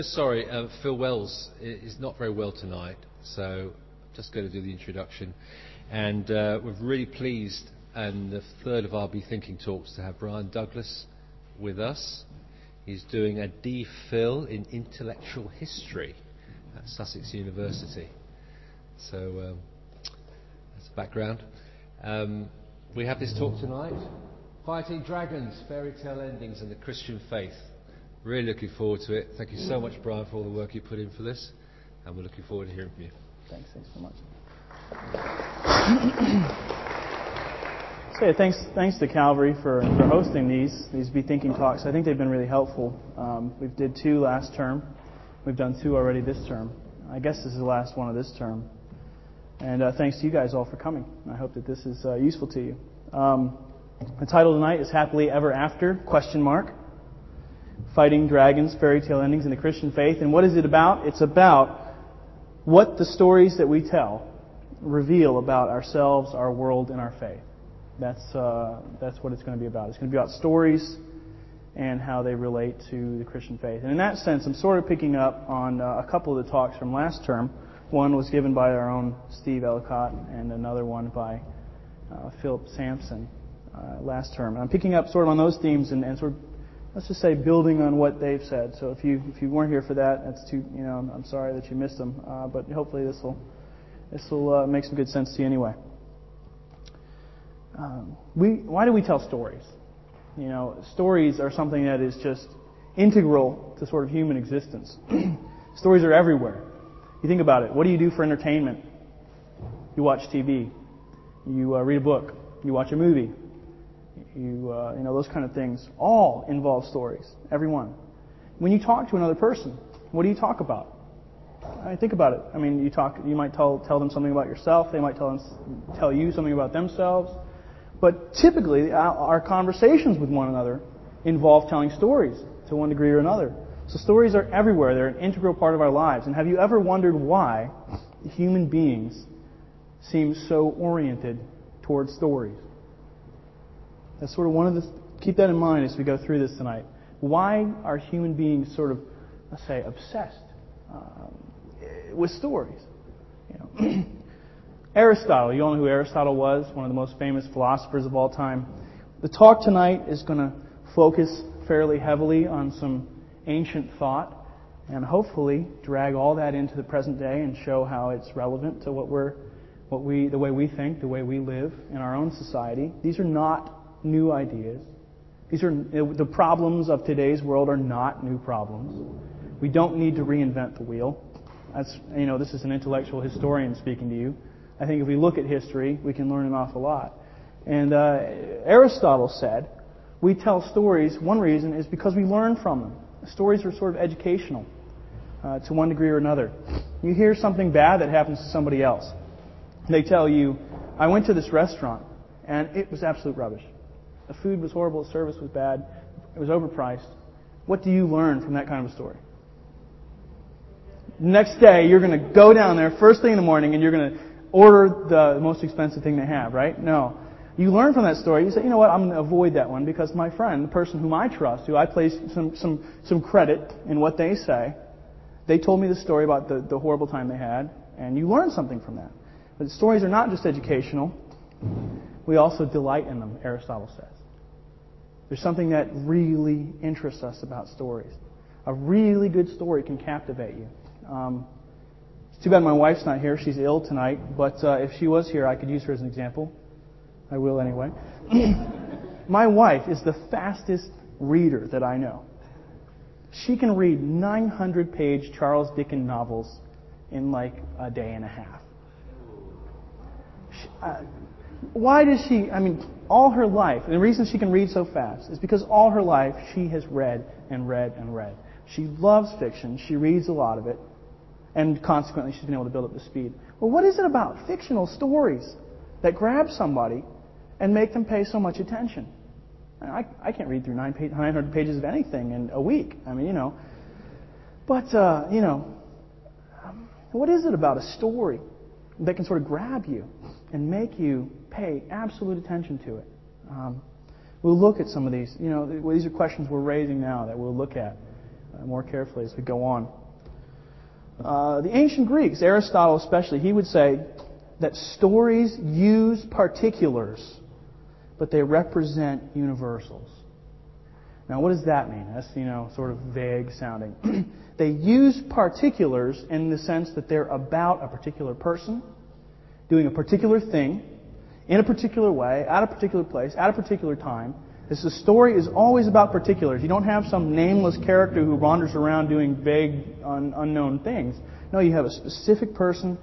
Sorry, uh, Phil Wells is not very well tonight, so I'm just going to do the introduction. And uh, we're really pleased, and the third of our Be Thinking talks, to have Brian Douglas with us. He's doing a DPhil in intellectual history at Sussex University. So um, that's the background. Um, we have this talk tonight Fighting Dragons, Fairy Tale Endings, and the Christian Faith. Really looking forward to it. Thank you so much, Brian, for all the work you put in for this, and we're looking forward to hearing from you. Thanks. Thanks so much. so yeah, thanks, thanks to Calvary for, for hosting these these Be Thinking talks. I think they've been really helpful. Um, we did two last term. We've done two already this term. I guess this is the last one of this term. And uh, thanks to you guys all for coming. I hope that this is uh, useful to you. Um, the title tonight is Happily Ever After? Question mark fighting dragons, fairy tale endings, in the Christian faith. And what is it about? It's about what the stories that we tell reveal about ourselves, our world, and our faith. That's, uh, that's what it's going to be about. It's going to be about stories and how they relate to the Christian faith. And in that sense, I'm sort of picking up on uh, a couple of the talks from last term. One was given by our own Steve Ellicott, and another one by uh, Philip Sampson uh, last term. And I'm picking up sort of on those themes and, and sort of let's just say building on what they've said. So if you if you weren't here for that, that's too you know I'm sorry that you missed them. Uh, but hopefully this will this will uh, make some good sense to you anyway. Um, we why do we tell stories? You know, stories are something that is just integral to sort of human existence. stories are everywhere. You think about it. What do you do for entertainment? You watch TV. You uh, read a book. You watch a movie you, uh, you know, those kind of things, all involve stories. Every one. When you talk to another person, what do you talk about? I mean, think about it. I mean, you talk, you might tell, tell them something about yourself. They might tell, them, tell you something about themselves. But typically, our conversations with one another involve telling stories to one degree or another. So stories are everywhere. They're an integral part of our lives. And have you ever wondered why human beings seem so oriented towards stories? That's sort of one of the, keep that in mind as we go through this tonight. Why are human beings sort of, let's say, obsessed um, with stories? You know, Aristotle, you all know who Aristotle was, one of the most famous philosophers of all time. The talk tonight is going to focus fairly heavily on some ancient thought and hopefully drag all that into the present day and show how it's relevant to what we're what we the way we think, the way we live in our own society. These are not new ideas. These are the problems of today's world are not new problems. We don't need to reinvent the wheel. That's you know this is an intellectual historian speaking to you. I think if we look at history, we can learn an awful lot. And uh, Aristotle said, we tell stories. One reason is because we learn from them. Stories are sort of educational uh, to one degree or another. You hear something bad that happens to somebody else. They tell you, I went to this restaurant and it was absolute rubbish. The food was horrible, the service was bad, it was overpriced. What do you learn from that kind of a story? Next day, you're going to go down there first thing in the morning and you're going to order the most expensive thing they have, right? No. You learn from that story. You say, you know what, I'm going to avoid that one because my friend, the person whom I trust, who I place some, some, some credit in what they say, they told me the story about the, the horrible time they had, and you learn something from that. But stories are not just educational. We also delight in them, Aristotle says. There's something that really interests us about stories. A really good story can captivate you. Um, it's too bad my wife's not here. She's ill tonight. But uh, if she was here, I could use her as an example. I will anyway. my wife is the fastest reader that I know. She can read 900 page Charles Dickens novels in like a day and a half. She, uh, why does she, I mean, all her life, and the reason she can read so fast is because all her life she has read and read and read. She loves fiction. She reads a lot of it. And consequently, she's been able to build up the speed. Well, what is it about fictional stories that grab somebody and make them pay so much attention? I, I can't read through 900 pages of anything in a week. I mean, you know. But, uh, you know, what is it about a story that can sort of grab you and make you pay absolute attention to it. Um, we'll look at some of these. You know, these are questions we're raising now that we'll look at uh, more carefully as we go on. Uh, the ancient Greeks, Aristotle especially, he would say that stories use particulars, but they represent universals. Now, what does that mean? That's, you know, sort of vague sounding. they use particulars in the sense that they're about a particular person, doing a particular thing, in a particular way, at a particular place, at a particular time. This the story is always about particulars. You don't have some nameless character who wanders around doing vague, un- unknown things. No, you have a specific person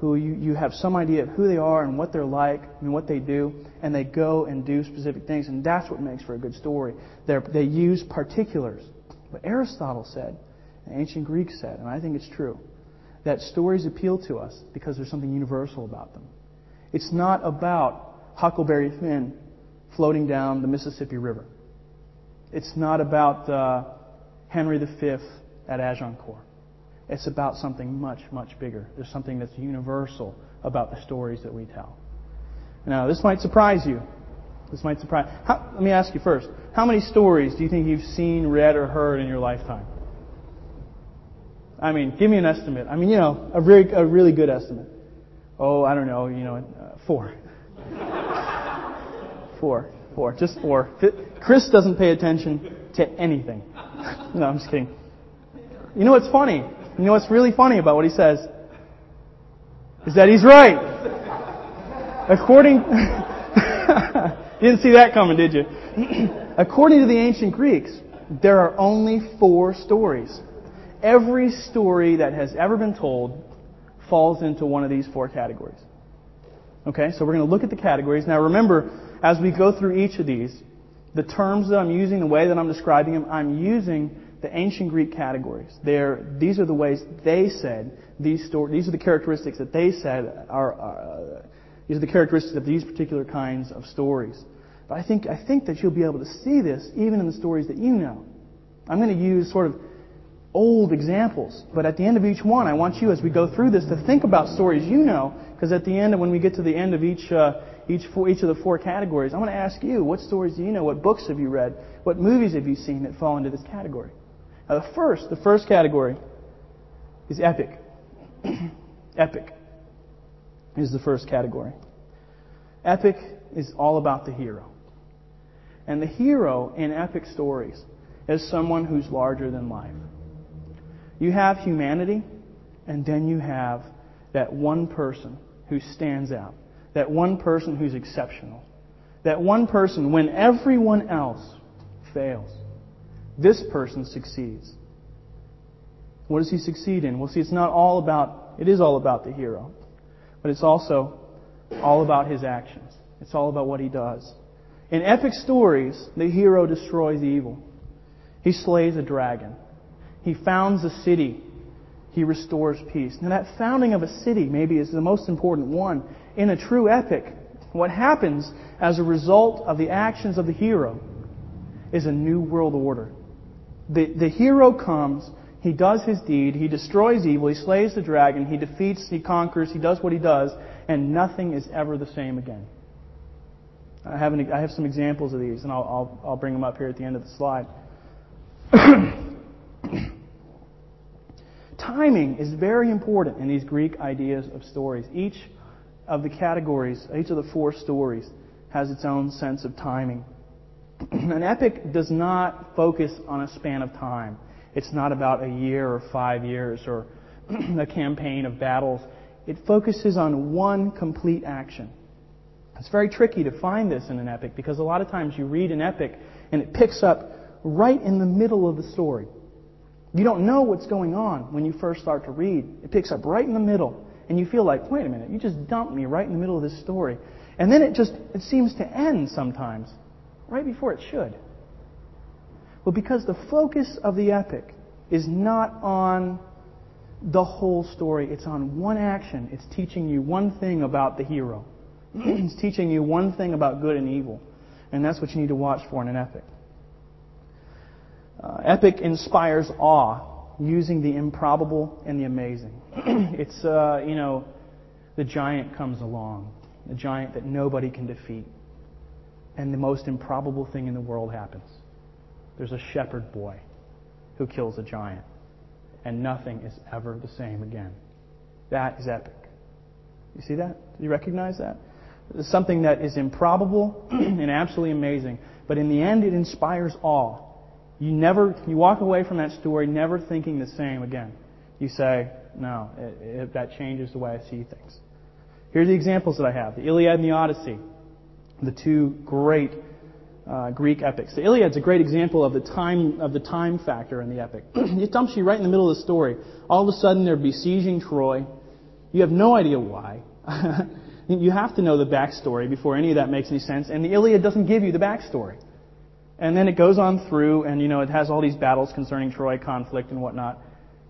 who you, you have some idea of who they are and what they're like and what they do, and they go and do specific things, and that's what makes for a good story. They're, they use particulars. But Aristotle said, the ancient Greeks said, and I think it's true, that stories appeal to us because there's something universal about them. It's not about Huckleberry Finn floating down the Mississippi River. It's not about uh, Henry V at Agincourt. It's about something much, much bigger. There's something that's universal about the stories that we tell. Now, this might surprise you. This might surprise. How, let me ask you first. How many stories do you think you've seen, read, or heard in your lifetime? I mean, give me an estimate. I mean, you know, a, very, a really good estimate. Oh, I don't know, you know, four. four. Four. Just four. Chris doesn't pay attention to anything. no, I'm just kidding. You know what's funny? You know what's really funny about what he says? Is that he's right. According, you didn't see that coming, did you? According to the ancient Greeks, there are only four stories. Every story that has ever been told falls into one of these four categories. Okay, so we're going to look at the categories. Now remember, as we go through each of these, the terms that I'm using, the way that I'm describing them, I'm using the ancient Greek categories. They're, these are the ways they said these stories. These are the characteristics that they said are. Uh, these are the characteristics of these particular kinds of stories. But I think I think that you'll be able to see this even in the stories that you know. I'm going to use sort of old examples, but at the end of each one, I want you, as we go through this, to think about stories you know. Because at the end, when we get to the end of each uh, each four, each of the four categories, I'm going to ask you, what stories do you know? What books have you read? What movies have you seen that fall into this category? Now, the first, the first category is epic. epic is the first category. Epic is all about the hero. And the hero in epic stories is someone who's larger than life. You have humanity, and then you have that one person who stands out, that one person who's exceptional, that one person when everyone else fails this person succeeds. What does he succeed in? Well, see, it's not all about, it is all about the hero, but it's also all about his actions. It's all about what he does. In epic stories, the hero destroys evil. He slays a dragon. He founds a city. He restores peace. Now, that founding of a city maybe is the most important one. In a true epic, what happens as a result of the actions of the hero is a new world order. The, the hero comes, he does his deed, he destroys evil, he slays the dragon, he defeats, he conquers, he does what he does, and nothing is ever the same again. I have, an, I have some examples of these, and I'll, I'll, I'll bring them up here at the end of the slide. Timing is very important in these Greek ideas of stories. Each of the categories, each of the four stories, has its own sense of timing. An epic does not focus on a span of time. It's not about a year or five years or a campaign of battles. It focuses on one complete action. It's very tricky to find this in an epic because a lot of times you read an epic and it picks up right in the middle of the story. You don't know what's going on when you first start to read. It picks up right in the middle and you feel like, wait a minute, you just dumped me right in the middle of this story. And then it just, it seems to end sometimes right before it should. Well, because the focus of the epic is not on the whole story, it's on one action. It's teaching you one thing about the hero. it's teaching you one thing about good and evil. And that's what you need to watch for in an epic. Uh, epic inspires awe using the improbable and the amazing. it's, uh, you know, the giant comes along, the giant that nobody can defeat and the most improbable thing in the world happens. There's a shepherd boy who kills a giant. And nothing is ever the same again. That is epic. You see that? Do you recognize that? It's something that is improbable and absolutely amazing. But in the end, it inspires awe. You never, you walk away from that story never thinking the same again. You say, no, it, it, that changes the way I see things. Here are the examples that I have. The Iliad and the Odyssey. The two great uh, Greek epics. The Iliad's a great example of the time of the time factor in the epic. it dumps you right in the middle of the story. All of a sudden, they're besieging Troy. You have no idea why. you have to know the backstory before any of that makes any sense. And the Iliad doesn't give you the backstory. And then it goes on through, and you know it has all these battles concerning Troy conflict and whatnot.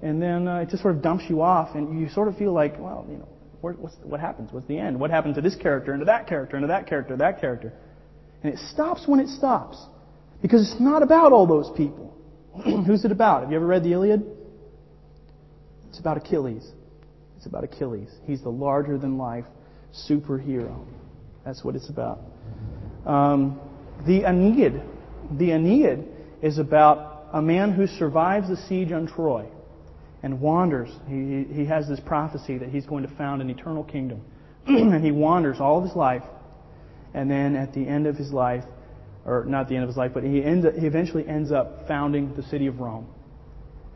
And then uh, it just sort of dumps you off, and you sort of feel like, well, you know, what happens? What's the end? What happened to this character, and to that character, and to that character, that character? And it stops when it stops. Because it's not about all those people. Who's it about? Have you ever read the Iliad? It's about Achilles. It's about Achilles. He's the larger than life superhero. That's what it's about. Um, the Aeneid. The Aeneid is about a man who survives the siege on Troy and wanders. He, he has this prophecy that he's going to found an eternal kingdom. and he wanders all of his life. And then at the end of his life, or not the end of his life, but he, ends, he eventually ends up founding the city of Rome.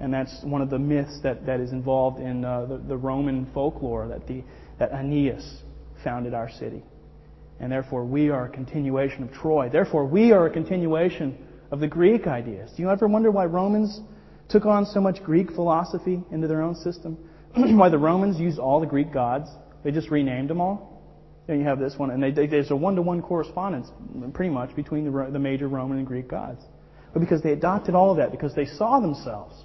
And that's one of the myths that, that is involved in uh, the, the Roman folklore that, the, that Aeneas founded our city. And therefore, we are a continuation of Troy. Therefore, we are a continuation of the Greek ideas. Do you ever wonder why Romans took on so much Greek philosophy into their own system? why the Romans used all the Greek gods? They just renamed them all. And you have this one, and they, they, there's a one-to-one correspondence, pretty much, between the, the major Roman and Greek gods. But because they adopted all of that, because they saw themselves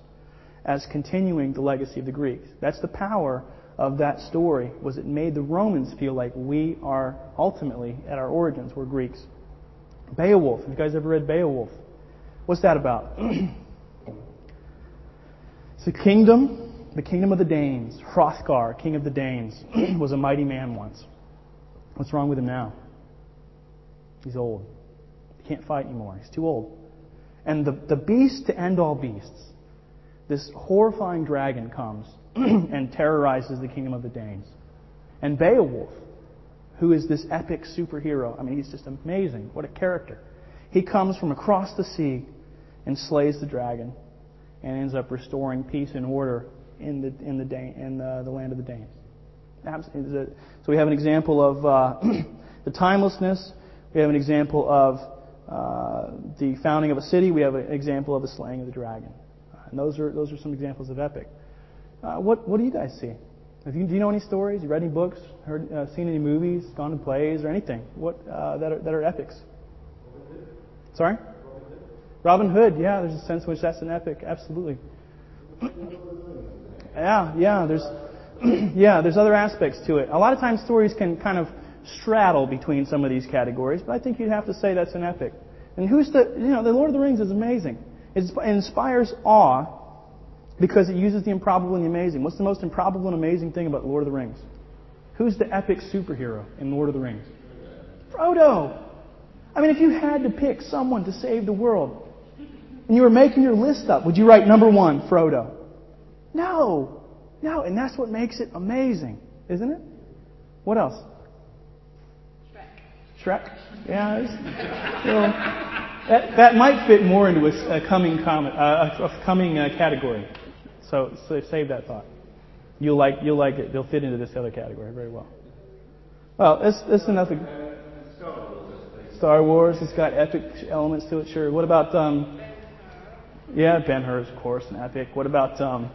as continuing the legacy of the Greeks. That's the power of that story was it made the Romans feel like we are ultimately at our origins we're Greeks. Beowulf. Have you guys ever read Beowulf? What's that about? it's a kingdom, the kingdom of the Danes. Hrothgar, king of the Danes, was a mighty man once. What's wrong with him now? He's old. He can't fight anymore. He's too old. And the, the beast to end all beasts this horrifying dragon comes and terrorizes the kingdom of the Danes. And Beowulf, who is this epic superhero, I mean, he's just amazing. What a character. He comes from across the sea and slays the dragon and ends up restoring peace and order in the, in the, Dan- in the, the land of the Danes. So we have an example of uh, the timelessness. We have an example of uh, the founding of a city. We have an example of the slaying of the dragon. And those are, those are some examples of epic. Uh, what, what do you guys see? You, do you know any stories? You read any books? Heard, uh, seen any movies? Gone to plays or anything? What uh, that are that are epics? Sorry. Robin Hood. Yeah, there's a sense in which that's an epic. Absolutely. yeah, yeah. There's yeah, there's other aspects to it. A lot of times stories can kind of straddle between some of these categories, but I think you'd have to say that's an epic. And who's the you know the Lord of the Rings is amazing. It inspires awe because it uses the improbable and the amazing. What's the most improbable and amazing thing about Lord of the Rings? Who's the epic superhero in Lord of the Rings? Frodo. I mean, if you had to pick someone to save the world, and you were making your list up, would you write number one, Frodo? No. No, and that's what makes it amazing, isn't it? What else? Shrek. Shrek? Yeah, that, that might fit more into a, a coming comment, uh, a, coming uh, category. So, so save that thought. You'll like you'll like it. They'll fit into this other category very well. Well, it's it's enough. Star Wars. It's got epic elements to it. Sure. What about um? Yeah, Ben Hur, is, of course, an epic. What about um,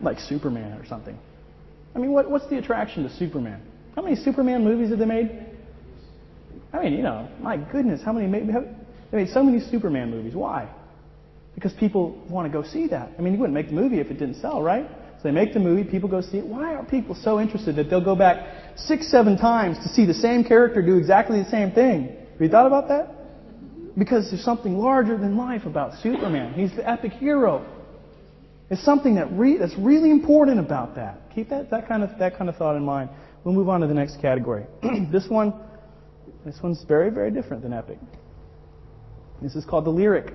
like Superman or something? I mean, what what's the attraction to Superman? How many Superman movies have they made? I mean, you know, my goodness, how many? They made so many Superman movies. Why? Because people want to go see that. I mean, you wouldn't make the movie if it didn't sell, right? So they make the movie, people go see it. Why are people so interested that they'll go back six, seven times to see the same character do exactly the same thing? Have you thought about that? Because there's something larger than life about Superman. He's the epic hero. It's something that re- that's really important about that. Keep that, that, kind of, that kind of thought in mind. We'll move on to the next category. this one, this one's very, very different than epic. This is called the lyric.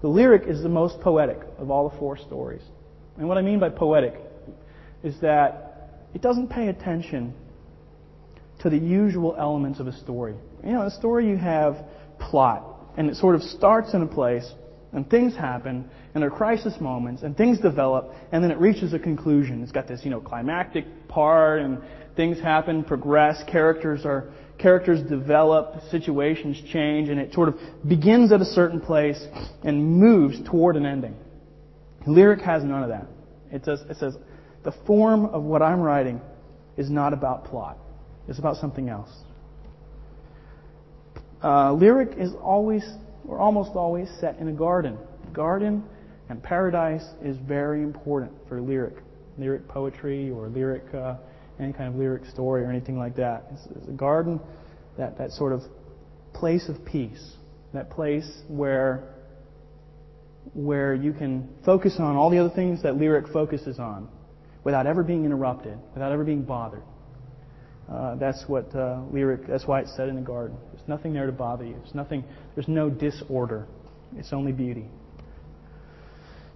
The lyric is the most poetic of all the four stories. And what I mean by poetic is that it doesn't pay attention to the usual elements of a story. You know, in a story you have plot, and it sort of starts in a place, and things happen, and there are crisis moments, and things develop, and then it reaches a conclusion. It's got this, you know, climactic part, and things happen, progress, characters are characters develop, situations change, and it sort of begins at a certain place and moves toward an ending. Lyric has none of that. It says, it says the form of what I'm writing is not about plot. It's about something else. Uh, lyric is always, or almost always, set in a garden. Garden and paradise is very important for lyric, lyric poetry or lyric, uh, any kind of lyric story or anything like that. It's, it's a garden, that, that sort of place of peace, that place where where you can focus on all the other things that lyric focuses on without ever being interrupted, without ever being bothered. Uh, that's what uh, lyric. That's why it's set in the garden. There's nothing there to bother you. There's nothing. There's no disorder. It's only beauty.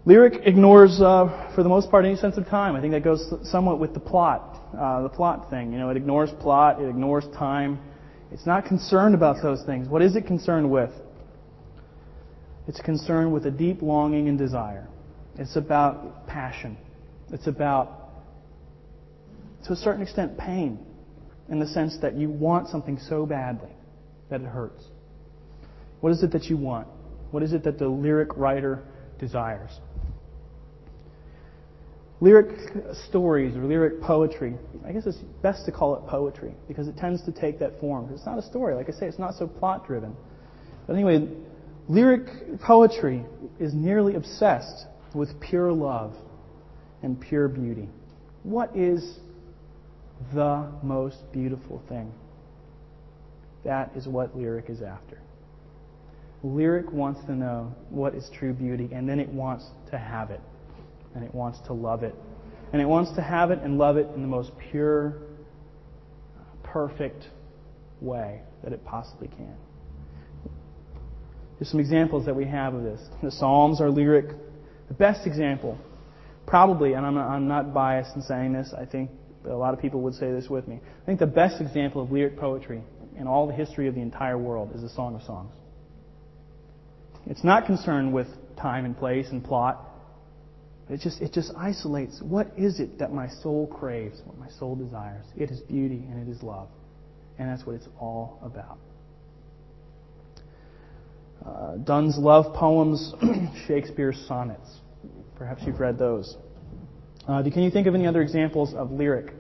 Lyric ignores, uh, for the most part, any sense of time. I think that goes somewhat with the plot, uh, the plot thing. You know, it ignores plot. It ignores time. It's not concerned about those things. What is it concerned with? It's concerned with a deep longing and desire. It's about passion. It's about, to a certain extent, pain in the sense that you want something so badly that it hurts. What is it that you want? What is it that the lyric writer desires? Lyric stories or lyric poetry, I guess it's best to call it poetry because it tends to take that form. It's not a story. Like I say, it's not so plot driven. But anyway, lyric poetry is nearly obsessed with pure love and pure beauty. What is the most beautiful thing. That is what lyric is after. Lyric wants to know what is true beauty, and then it wants to have it, and it wants to love it. And it wants to have it and love it in the most pure, perfect way that it possibly can. There's some examples that we have of this. The Psalms are lyric. The best example, probably, and I'm I'm not biased in saying this, I think a lot of people would say this with me. I think the best example of lyric poetry in all the history of the entire world is the Song of Songs. It's not concerned with time and place and plot. It just, it just isolates what is it that my soul craves, what my soul desires. It is beauty and it is love. And that's what it's all about. Uh, Donne's love poems, Shakespeare's sonnets. Perhaps you've read those. Uh, can you think of any other examples of lyric?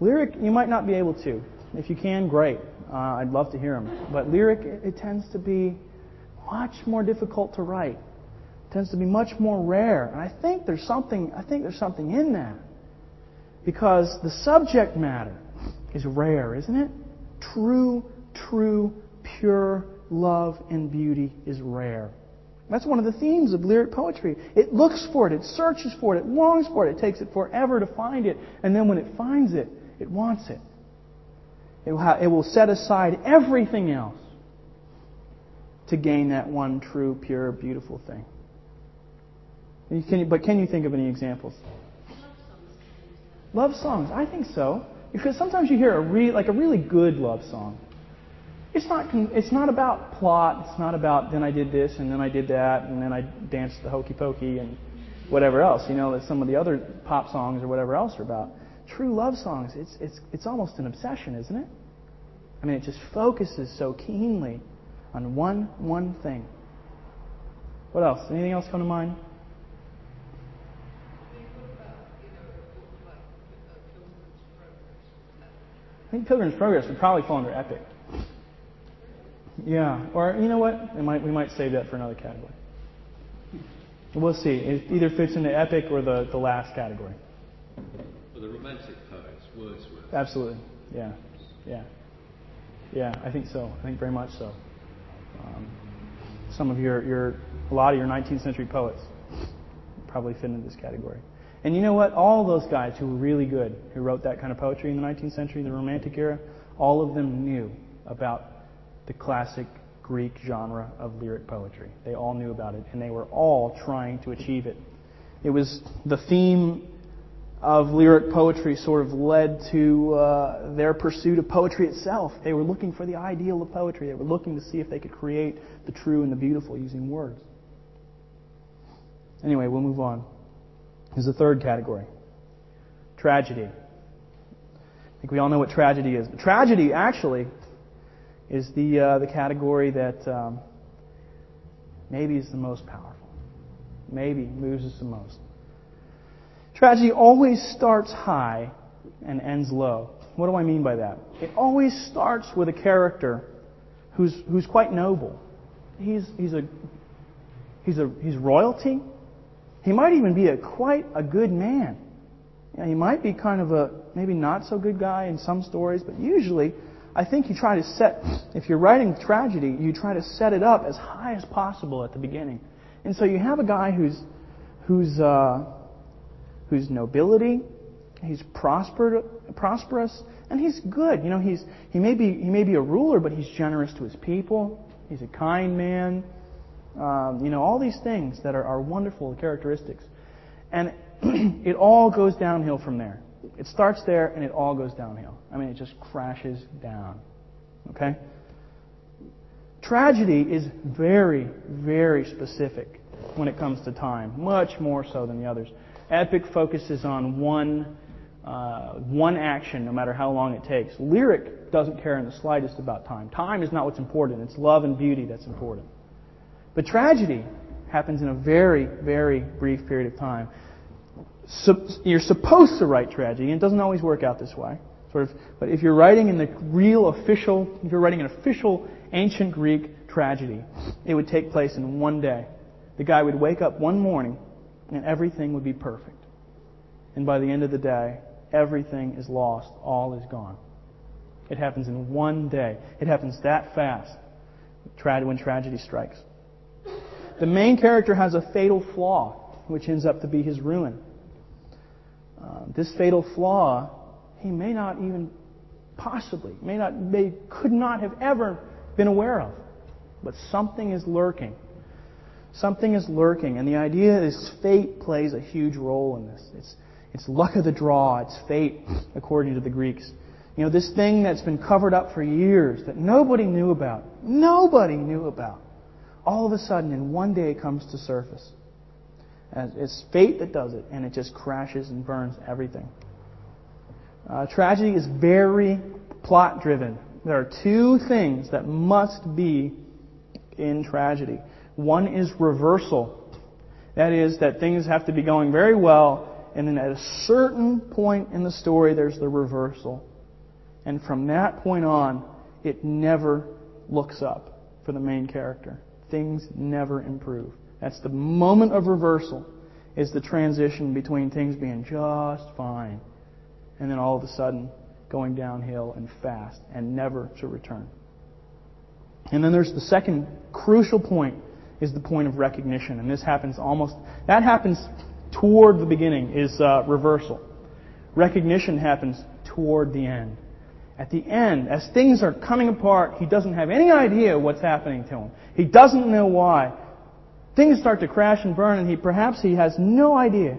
Lyric, you might not be able to. If you can, great. Uh, I'd love to hear them. But lyric, it, it, tends to be much more difficult to write. Tends to be much more rare. And I think there's something. I think there's something in that because the subject matter is rare, isn't it? True, true, pure love and beauty is rare. That's one of the themes of lyric poetry. It looks for it, it searches for it, it longs for it, it takes it forever to find it, and then when it finds it, it wants it. It will, it will set aside everything else to gain that one true, pure, beautiful thing. Can but can you think of any examples? Love songs, I think so. Because sometimes you hear a re, like a really good love song, it's not, it's not about plot. It's not about then I did this and then I did that and then I danced the hokey pokey and whatever else. You know, that some of the other pop songs or whatever else are about. True love songs, it's, it's, it's almost an obsession, isn't it? I mean, it just focuses so keenly on one, one thing. What else? Anything else come to mind? Think Pilgrim's Progress would probably fall under epic. Yeah, or you know what? Might, we might save that for another category. We'll see. It either fits in the epic or the, the last category. For the romantic poets, Wordsworth. Absolutely. Yeah. Yeah. Yeah, I think so. I think very much so. Um, some of your, your, a lot of your 19th century poets probably fit into this category. And you know what? All those guys who were really good, who wrote that kind of poetry in the 19th century, the Romantic era, all of them knew about the classic Greek genre of lyric poetry. They all knew about it, and they were all trying to achieve it. It was the theme of lyric poetry sort of led to uh, their pursuit of poetry itself. They were looking for the ideal of poetry. They were looking to see if they could create the true and the beautiful using words. Anyway, we'll move on. Here's the third category tragedy. I think we all know what tragedy is. But tragedy, actually, is the, uh, the category that um, maybe is the most powerful. Maybe moves us the most. Tragedy always starts high and ends low. What do I mean by that? It always starts with a character who's, who's quite noble. He's, he's, a, he's, a, he's royalty. He might even be a, quite a good man. Yeah, he might be kind of a maybe not so good guy in some stories, but usually I think you try to set, if you're writing tragedy, you try to set it up as high as possible at the beginning. And so you have a guy who's, who's, uh, whose nobility, he's prospered, prosperous, and he's good. You know, he's, he, may be, he may be a ruler, but he's generous to his people. He's a kind man. Um, you know, all these things that are, are wonderful characteristics. And it all goes downhill from there. It starts there and it all goes downhill. I mean, it just crashes down. Okay? Tragedy is very, very specific when it comes to time, much more so than the others. Epic focuses on one, uh, one action, no matter how long it takes. Lyric doesn't care in the slightest about time. Time is not what's important. It's love and beauty that's important. But tragedy happens in a very, very brief period of time. So you're supposed to write tragedy, and it doesn't always work out this way. Sort of, but if you're writing in the real official, if you're writing an official ancient Greek tragedy, it would take place in one day. The guy would wake up one morning and everything would be perfect. And by the end of the day, everything is lost, all is gone. It happens in one day. It happens that fast when tragedy strikes. The main character has a fatal flaw, which ends up to be his ruin. Uh, this fatal flaw, he may not even possibly, may not, may, could not have ever been aware of. But something is lurking Something is lurking, and the idea is fate plays a huge role in this. It's, it's luck of the draw, it's fate, according to the Greeks. You know, this thing that's been covered up for years that nobody knew about, nobody knew about, all of a sudden in one day it comes to surface. And it's fate that does it, and it just crashes and burns everything. Uh, tragedy is very plot driven. There are two things that must be in tragedy. One is reversal. That is, that things have to be going very well, and then at a certain point in the story, there's the reversal. And from that point on, it never looks up for the main character. Things never improve. That's the moment of reversal, is the transition between things being just fine, and then all of a sudden going downhill and fast, and never to return. And then there's the second crucial point is the point of recognition. And this happens almost, that happens toward the beginning, is uh, reversal. Recognition happens toward the end. At the end, as things are coming apart, he doesn't have any idea what's happening to him. He doesn't know why. Things start to crash and burn, and he perhaps he has no idea.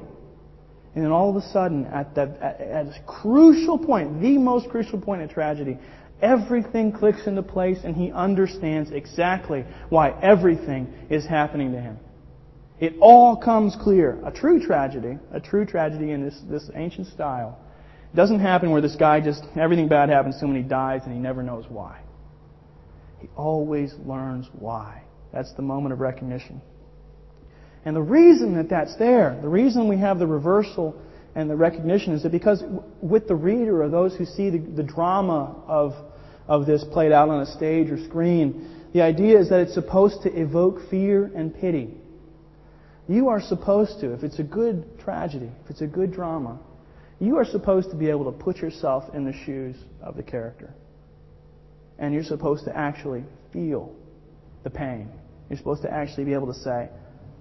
And then all of a sudden, at that at, at a crucial point, the most crucial point in tragedy, Everything clicks into place and he understands exactly why everything is happening to him. It all comes clear. A true tragedy, a true tragedy in this, this ancient style, doesn't happen where this guy just, everything bad happens to him and he dies and he never knows why. He always learns why. That's the moment of recognition. And the reason that that's there, the reason we have the reversal and the recognition is that because with the reader or those who see the, the drama of, of this played out on a stage or screen, the idea is that it's supposed to evoke fear and pity. You are supposed to, if it's a good tragedy, if it's a good drama, you are supposed to be able to put yourself in the shoes of the character. And you're supposed to actually feel the pain. You're supposed to actually be able to say,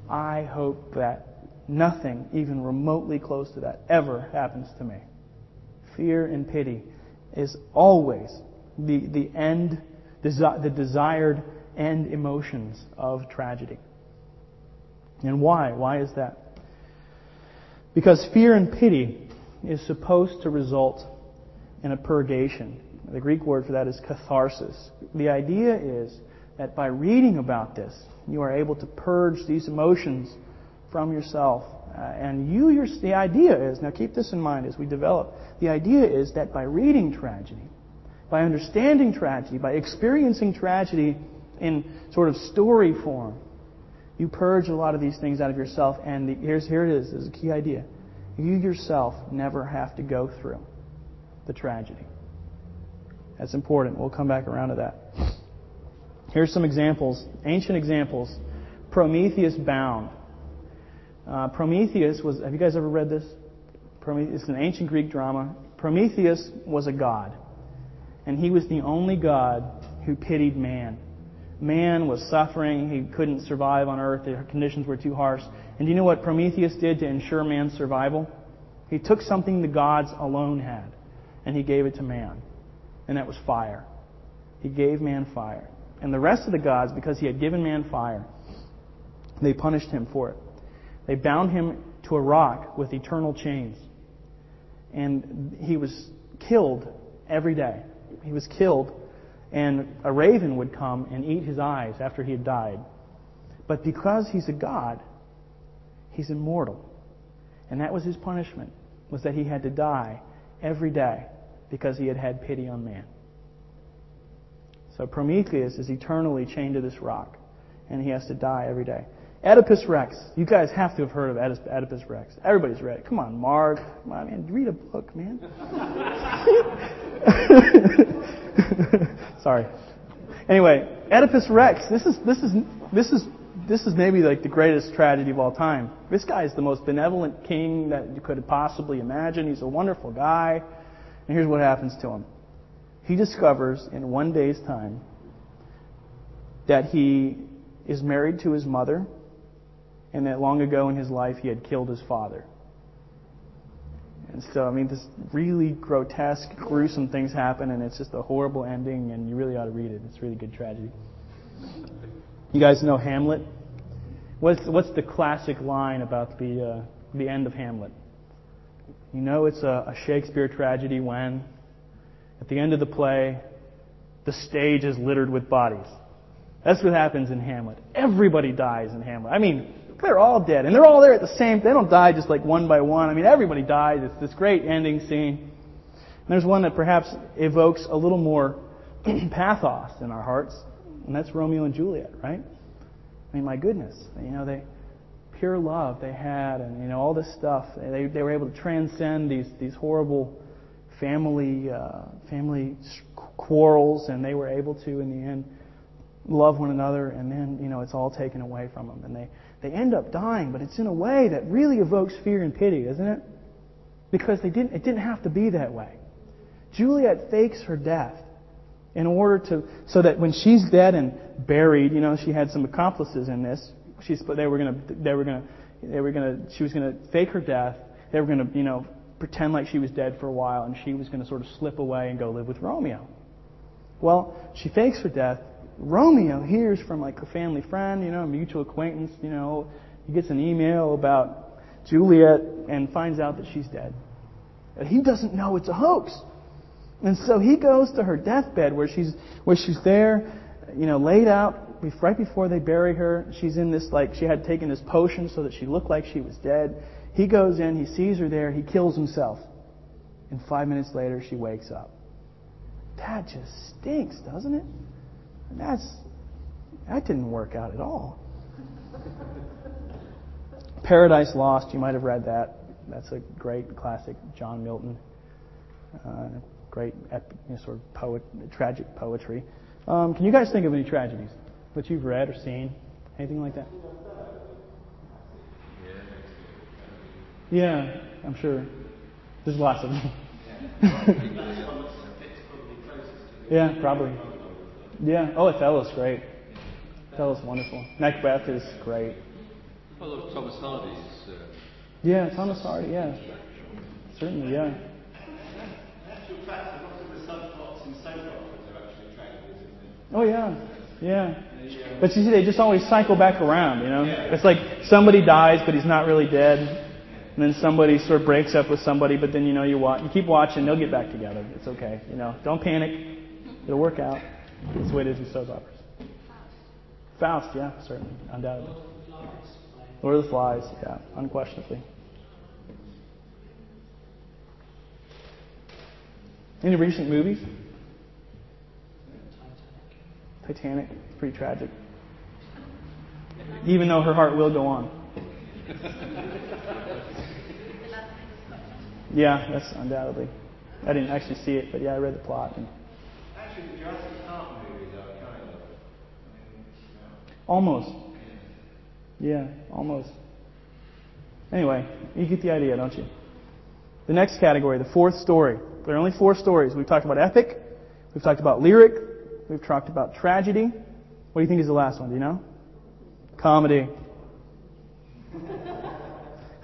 I hope that Nothing even remotely close to that ever happens to me. Fear and pity is always the, the end, desi- the desired end emotions of tragedy. And why? Why is that? Because fear and pity is supposed to result in a purgation. The Greek word for that is catharsis. The idea is that by reading about this, you are able to purge these emotions from yourself. Uh, and you, your, the idea is, now keep this in mind as we develop, the idea is that by reading tragedy, by understanding tragedy, by experiencing tragedy in sort of story form, you purge a lot of these things out of yourself. And the, here's, here it is, this is a key idea. You yourself never have to go through the tragedy. That's important. We'll come back around to that. Here's some examples, ancient examples. Prometheus bound. Uh, Prometheus was, have you guys ever read this? Prometheus, it's an ancient Greek drama. Prometheus was a god. And he was the only god who pitied man. Man was suffering. He couldn't survive on earth. The conditions were too harsh. And do you know what Prometheus did to ensure man's survival? He took something the gods alone had and he gave it to man. And that was fire. He gave man fire. And the rest of the gods, because he had given man fire, they punished him for it. They bound him to a rock with eternal chains. And he was killed every day. He was killed, and a raven would come and eat his eyes after he had died. But because he's a god, he's immortal. And that was his punishment, was that he had to die every day because he had had pity on man. So Prometheus is eternally chained to this rock, and he has to die every day. Oedipus Rex. You guys have to have heard of Oedipus Rex. Everybody's read it. Come on, Mark. Come on, man. Read a book, man. Sorry. Anyway, Oedipus Rex. This is this is this is this is maybe like the greatest tragedy of all time. This guy is the most benevolent king that you could possibly imagine. He's a wonderful guy. And here's what happens to him. He discovers in one day's time that he is married to his mother and that long ago in his life he had killed his father. And so, I mean, this really grotesque, gruesome things happen, and it's just a horrible ending, and you really ought to read it. It's really good tragedy. You guys know Hamlet? What's, what's the classic line about the, uh, the end of Hamlet? You know it's a, a Shakespeare tragedy when, at the end of the play, the stage is littered with bodies. That's what happens in Hamlet. Everybody dies in Hamlet. I mean, they're all dead, and they're all there at the same. They don't die just like one by one. I mean, everybody dies. It's this great ending scene. And there's one that perhaps evokes a little more pathos in our hearts, and that's Romeo and Juliet, right? I mean, my goodness, you know, they pure love they had, and you know all this stuff. They they were able to transcend these these horrible family uh, family quarrels, and they were able to, in the end, love one another. And then you know it's all taken away from them, and they they end up dying. But it's in a way that really evokes fear and pity, isn't it? Because they didn't it didn't have to be that way. Juliet fakes her death in order to so that when she's dead and buried, you know, she had some accomplices in this she's they were gonna they were gonna they were gonna she was gonna fake her death. They were gonna you know pretend like she was dead for a while, and she was gonna sort of slip away and go live with Romeo. Well, she fakes her death. Romeo hears from like a family friend, you know, a mutual acquaintance, you know, he gets an email about Juliet and finds out that she's dead. He doesn't know it's a hoax. And so he goes to her deathbed where she's where she's there, you know, laid out right before they bury her, she's in this, like, she had taken this potion so that she looked like she was dead. He goes in, he sees her there, he kills himself. And five minutes later, she wakes up. That just stinks, doesn't it? That's, that didn't work out at all. Paradise Lost, you might have read that. That's a great classic John Milton. Uh, great epic, you know, sort of poet, tragic poetry. Um, can you guys think of any tragedies? that you've read or seen? Anything like that? Yeah, I'm sure. There's lots of them. yeah, probably. Yeah. Oh, Othello's great. Othello's wonderful. Macbeth is great. I love Thomas Hardy's. Uh... Yeah, Thomas Hardy. Yeah, certainly. Yeah. Oh yeah, Yeah. But you see, they just always cycle back around, you know? It's like somebody dies, but he's not really dead. And then somebody sort of breaks up with somebody, but then, you know, you watch, you keep watching, they'll get back together. It's okay, you know? Don't panic. It'll work out. That's the way it is with soap operas. Faust, yeah, certainly, undoubtedly. Lord of the Flies, yeah, unquestionably. Any recent movies? Titanic. It's pretty tragic. Even though her heart will go on. Yeah, that's undoubtedly. I didn't actually see it, but yeah, I read the plot. And Actually, the Jurassic Park movies are kind of. I mean, you uh, know, almost. Yeah, almost. Anyway, you get the idea, don't you? The next category, the fourth story. There are only four stories. We've talked about epic, we've talked about lyric, we've talked about tragedy. What do you think is the last one? Do you know? Comedy.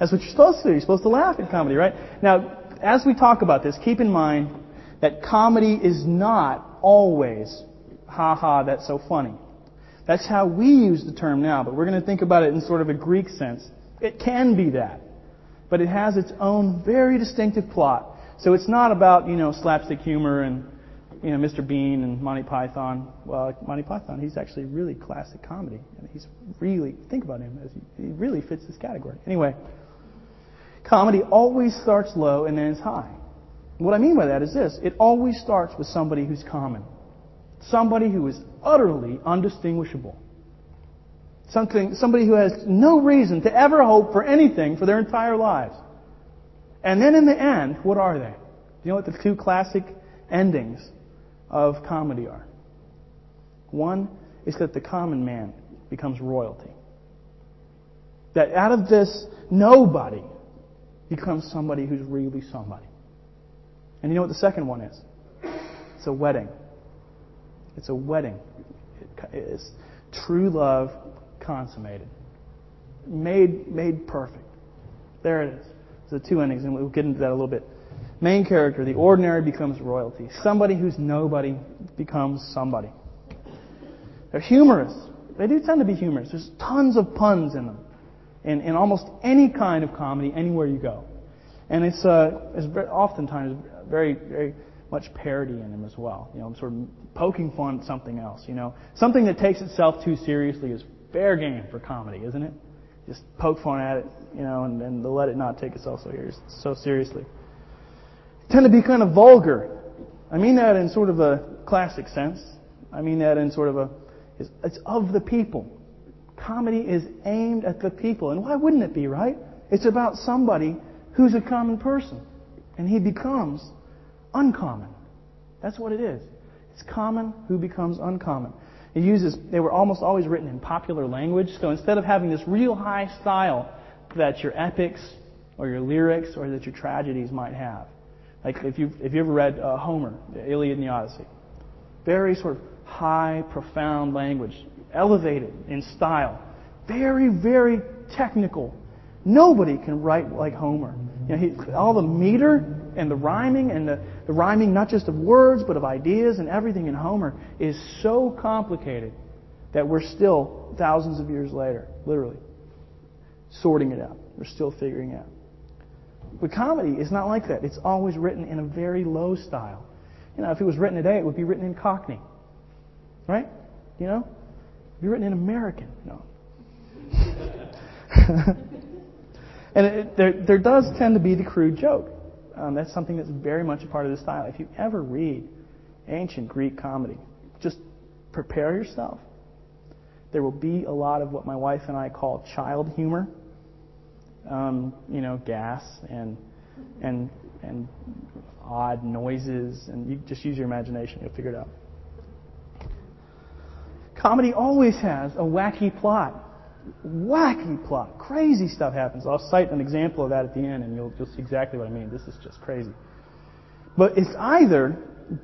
That's what you're supposed to do. You're supposed to laugh at comedy, right? Now, as we talk about this, keep in mind that comedy is not always, ha ha, that's so funny. That's how we use the term now, but we're going to think about it in sort of a Greek sense. It can be that, but it has its own very distinctive plot. So it's not about, you know, slapstick humor and, you know, Mr. Bean and Monty Python. Well, Monty Python, he's actually really classic comedy. And he's really, think about him, as he, he really fits this category. Anyway, comedy always starts low and then is high. What I mean by that is this it always starts with somebody who's common, somebody who is utterly undistinguishable. Something, somebody who has no reason to ever hope for anything for their entire lives. And then in the end, what are they? Do you know what the two classic endings of comedy are? One is that the common man becomes royalty. That out of this nobody becomes somebody who's really somebody. And you know what the second one is? It's a wedding. It's a wedding. It is true love consummated. Made, made perfect. There it is. The two endings, and we'll get into that a little bit. Main character, the ordinary becomes royalty. Somebody who's nobody becomes somebody. They're humorous. They do tend to be humorous. There's tons of puns in them. In, in almost any kind of comedy, anywhere you go. And it's, uh, it's oftentimes very, very much parody in them as well. You know, sort of poking fun at something else. You know, something that takes itself too seriously is fair game for comedy, isn't it? Just poke fun at it, you know, and, and let it not take itself so, so seriously. Tend to be kind of vulgar. I mean that in sort of a classic sense. I mean that in sort of a, it's, it's of the people. Comedy is aimed at the people. And why wouldn't it be, right? It's about somebody who's a common person. And he becomes uncommon. That's what it is. It's common who becomes uncommon. It uses, they were almost always written in popular language. So instead of having this real high style that your epics or your lyrics or that your tragedies might have. Like if you if you ever read uh, Homer, the Iliad and the Odyssey, very sort of high, profound language, elevated in style, very very technical. Nobody can write like Homer. You know, he, all the meter and the rhyming and the, the rhyming not just of words but of ideas and everything in Homer is so complicated that we're still thousands of years later, literally, sorting it out. We're still figuring out. But comedy is not like that. It's always written in a very low style. You know, if it was written today, it would be written in Cockney. Right? You know? It'd be written in American. No. and it, there, there does tend to be the crude joke. Um, that's something that's very much a part of the style. If you ever read ancient Greek comedy, just prepare yourself. There will be a lot of what my wife and I call child humor um, you know, gas and and and odd noises, and you just use your imagination. You'll figure it out. Comedy always has a wacky plot. Wacky plot. Crazy stuff happens. I'll cite an example of that at the end, and you'll, you'll see exactly what I mean. This is just crazy. But it's either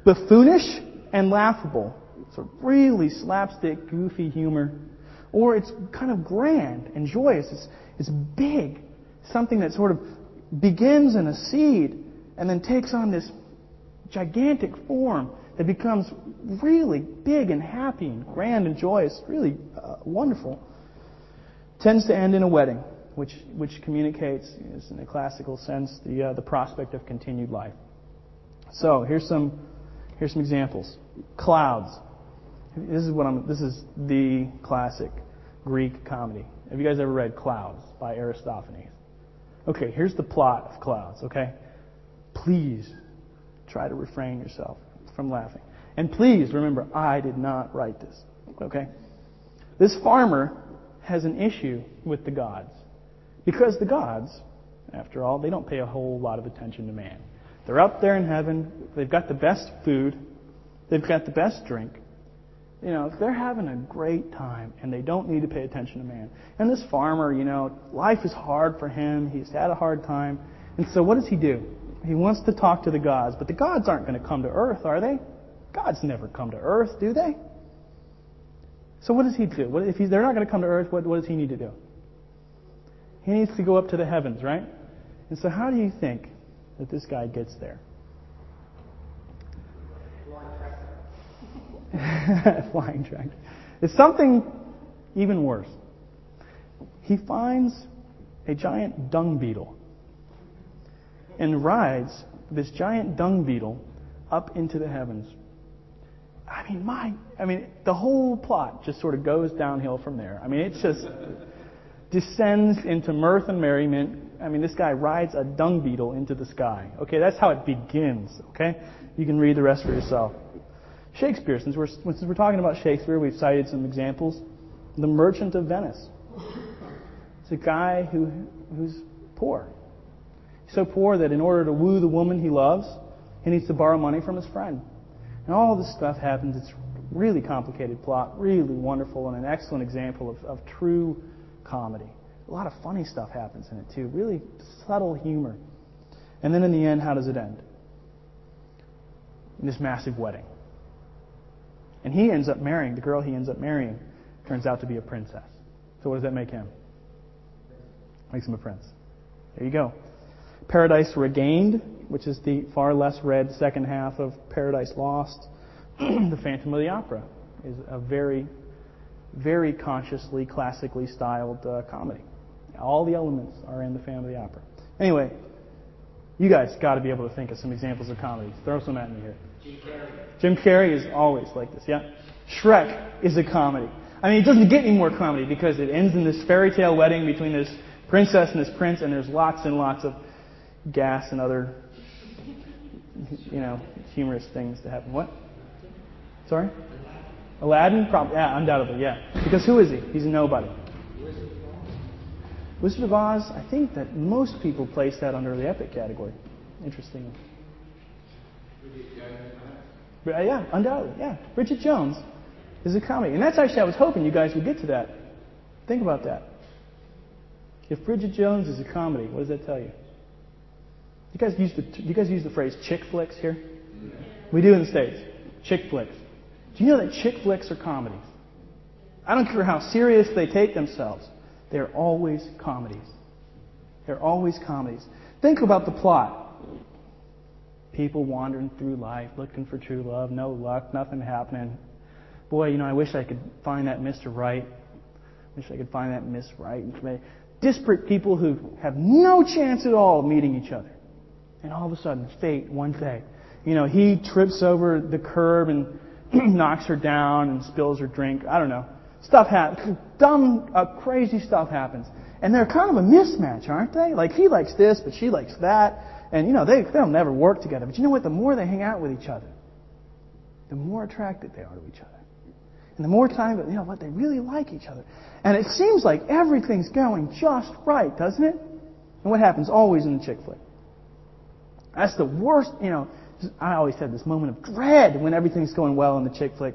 buffoonish and laughable, sort of really slapstick, goofy humor, or it's kind of grand and joyous. It's, it's big something that sort of begins in a seed and then takes on this gigantic form that becomes really big and happy and grand and joyous, really uh, wonderful. Tends to end in a wedding, which, which communicates, in a classical sense, the, uh, the prospect of continued life. So here's some, here's some examples. Clouds. This is what I'm, this is the classic Greek comedy. Have you guys ever read Clouds by Aristophanes? Okay, here's the plot of Clouds, okay? Please try to refrain yourself from laughing. And please remember, I did not write this, okay? This farmer has an issue with the gods. Because the gods, after all, they don't pay a whole lot of attention to man. They're up there in heaven, they've got the best food, they've got the best drink, you know, they're having a great time and they don't need to pay attention to man. And this farmer, you know, life is hard for him. He's had a hard time. And so what does he do? He wants to talk to the gods, but the gods aren't going to come to earth, are they? Gods never come to earth, do they? So what does he do? What, if they're not going to come to earth, what, what does he need to do? He needs to go up to the heavens, right? And so how do you think that this guy gets there? flying tractor. It's something even worse. He finds a giant dung beetle and rides this giant dung beetle up into the heavens. I mean, my, I mean, the whole plot just sort of goes downhill from there. I mean, it just descends into mirth and merriment. I mean, this guy rides a dung beetle into the sky. Okay, that's how it begins. Okay, you can read the rest for yourself. Shakespeare, since we're, since we're talking about Shakespeare, we've cited some examples. The Merchant of Venice. It's a guy who, who's poor. So poor that in order to woo the woman he loves, he needs to borrow money from his friend. And all this stuff happens. It's really complicated plot, really wonderful, and an excellent example of, of true comedy. A lot of funny stuff happens in it too. Really subtle humor. And then in the end, how does it end? In this massive wedding. And he ends up marrying, the girl he ends up marrying turns out to be a princess. So what does that make him? Makes him a prince. There you go. Paradise Regained, which is the far less read second half of Paradise Lost. the Phantom of the Opera is a very, very consciously, classically styled uh, comedy. All the elements are in the Phantom of the Opera. Anyway, you guys got to be able to think of some examples of comedies. Throw some at me here. Jim Carrey. Jim Carrey is always like this, yeah? Shrek is a comedy. I mean, it doesn't get any more comedy because it ends in this fairy tale wedding between this princess and this prince, and there's lots and lots of gas and other, you know, humorous things to happen. What? Sorry? Aladdin? Probably, yeah, undoubtedly, yeah. Because who is he? He's a nobody. Wizard of Oz, I think that most people place that under the epic category. Interestingly. Uh, yeah, undoubtedly, yeah. Bridget Jones is a comedy. And that's actually, I was hoping you guys would get to that. Think about that. If Bridget Jones is a comedy, what does that tell you? You guys use the, you guys use the phrase chick flicks here? We do in the States. Chick flicks. Do you know that chick flicks are comedies? I don't care how serious they take themselves. They're always comedies. They're always comedies. Think about the plot people wandering through life looking for true love, no luck, nothing happening. Boy, you know, I wish I could find that Mr. Right. Wish I could find that Miss Right. Disparate people who have no chance at all of meeting each other. And all of a sudden, fate, one day. You know, he trips over the curb and knocks her down and spills her drink. I don't know. Stuff happens. Dumb, uh, crazy stuff happens. And they're kind of a mismatch, aren't they? Like he likes this, but she likes that. And you know, they, they'll never work together. But you know what? The more they hang out with each other, the more attracted they are to each other. And the more time, you know what, they really like each other. And it seems like everything's going just right, doesn't it? And what happens always in the chick flick? That's the worst, you know, I always had this moment of dread when everything's going well in the chick flick.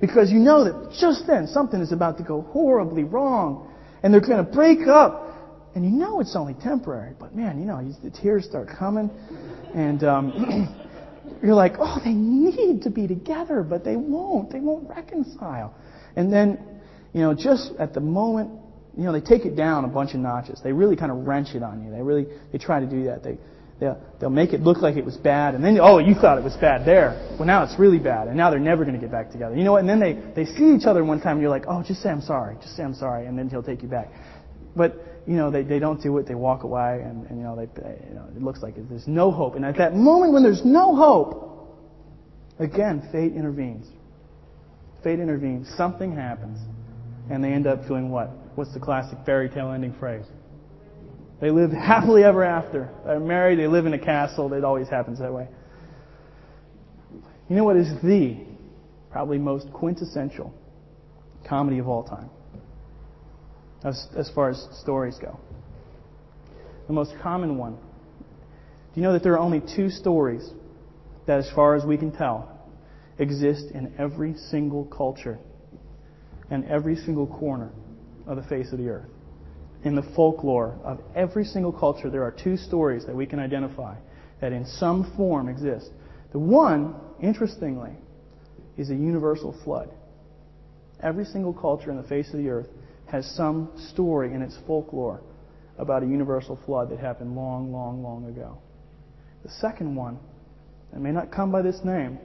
Because you know that just then something is about to go horribly wrong. And they're going to break up. And you know it's only temporary, but man, you know, the tears start coming. And um, you're like, oh, they need to be together, but they won't. They won't reconcile. And then, you know, just at the moment, you know, they take it down a bunch of notches. They really kind of wrench it on you. They really, they try to do that. They, They'll, they'll make it look like it was bad, and then, oh, you thought it was bad there. Well, now it's really bad, and now they're never going to get back together. You know what? And then they, they see each other one time, and you're like, oh, just say I'm sorry. Just say I'm sorry, and then he'll take you back. But, you know, they, they don't do it. They walk away, and, and you, know, they, you know, it looks like there's no hope. And at that moment when there's no hope, again, fate intervenes. Fate intervenes. Something happens. And they end up doing what? What's the classic fairy tale ending phrase? They live happily ever after. They're married, they live in a castle. It always happens that way. You know what is the probably most quintessential comedy of all time? As, as far as stories go. The most common one. Do you know that there are only two stories that, as far as we can tell, exist in every single culture and every single corner of the face of the earth? In the folklore of every single culture, there are two stories that we can identify that in some form exist. The one, interestingly, is a universal flood. Every single culture in the face of the earth has some story in its folklore about a universal flood that happened long, long, long ago. The second one, it may not come by this name,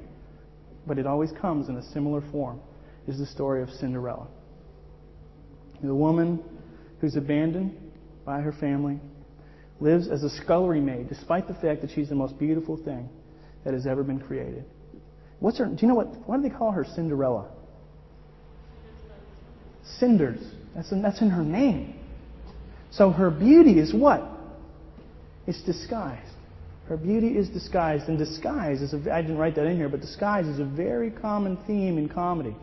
but it always comes in a similar form, is the story of Cinderella. The woman who's abandoned by her family, lives as a scullery maid, despite the fact that she's the most beautiful thing that has ever been created. What's her? Do you know what? Why do they call her Cinderella? Cinders. That's in, that's in her name. So her beauty is what? It's disguised. Her beauty is disguised, and disguise is a, I didn't write that in here, but disguise is a very common theme in comedy.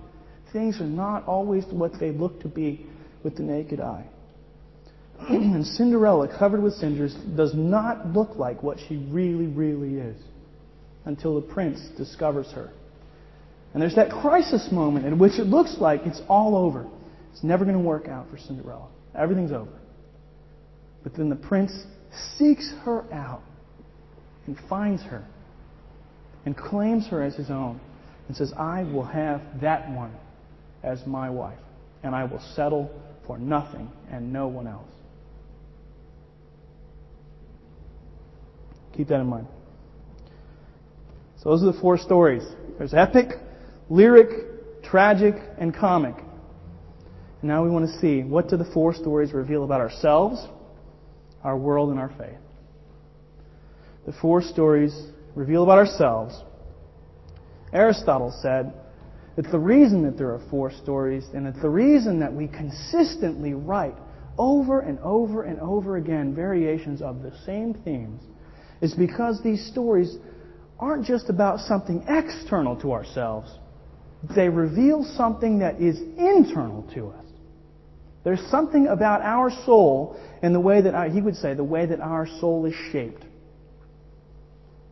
Things are not always what they look to be with the naked eye. And Cinderella, covered with cinders, does not look like what she really, really is until the prince discovers her. And there's that crisis moment in which it looks like it's all over. It's never going to work out for Cinderella. Everything's over. But then the prince seeks her out and finds her and claims her as his own and says, I will have that one as my wife, and I will settle for nothing and no one else. Keep that in mind. So those are the four stories. There's epic, lyric, tragic, and comic. And now we want to see what do the four stories reveal about ourselves, our world, and our faith. The four stories reveal about ourselves. Aristotle said that the reason that there are four stories and that the reason that we consistently write over and over and over again variations of the same themes is because these stories aren't just about something external to ourselves. They reveal something that is internal to us. There's something about our soul and the way that, our, he would say, the way that our soul is shaped.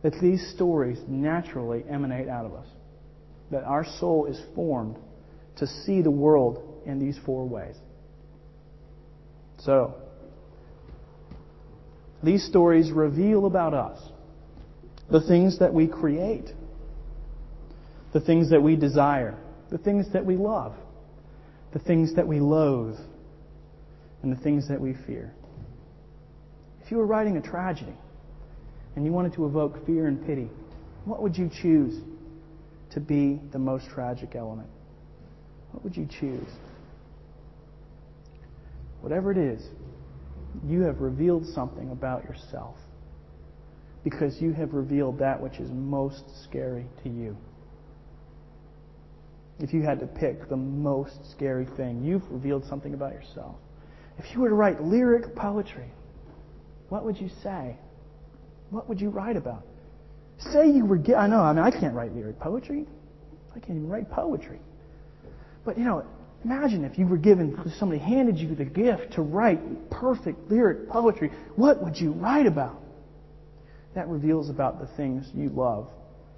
That these stories naturally emanate out of us. That our soul is formed to see the world in these four ways. So, these stories reveal about us the things that we create, the things that we desire, the things that we love, the things that we loathe, and the things that we fear. If you were writing a tragedy and you wanted to evoke fear and pity, what would you choose to be the most tragic element? What would you choose? Whatever it is, you have revealed something about yourself because you have revealed that which is most scary to you. If you had to pick the most scary thing, you've revealed something about yourself. If you were to write lyric poetry, what would you say? What would you write about? Say you were, I know, I mean, I can't write lyric poetry. I can't even write poetry. But, you know, Imagine if you were given, somebody handed you the gift to write perfect lyric poetry. What would you write about? That reveals about the things you love,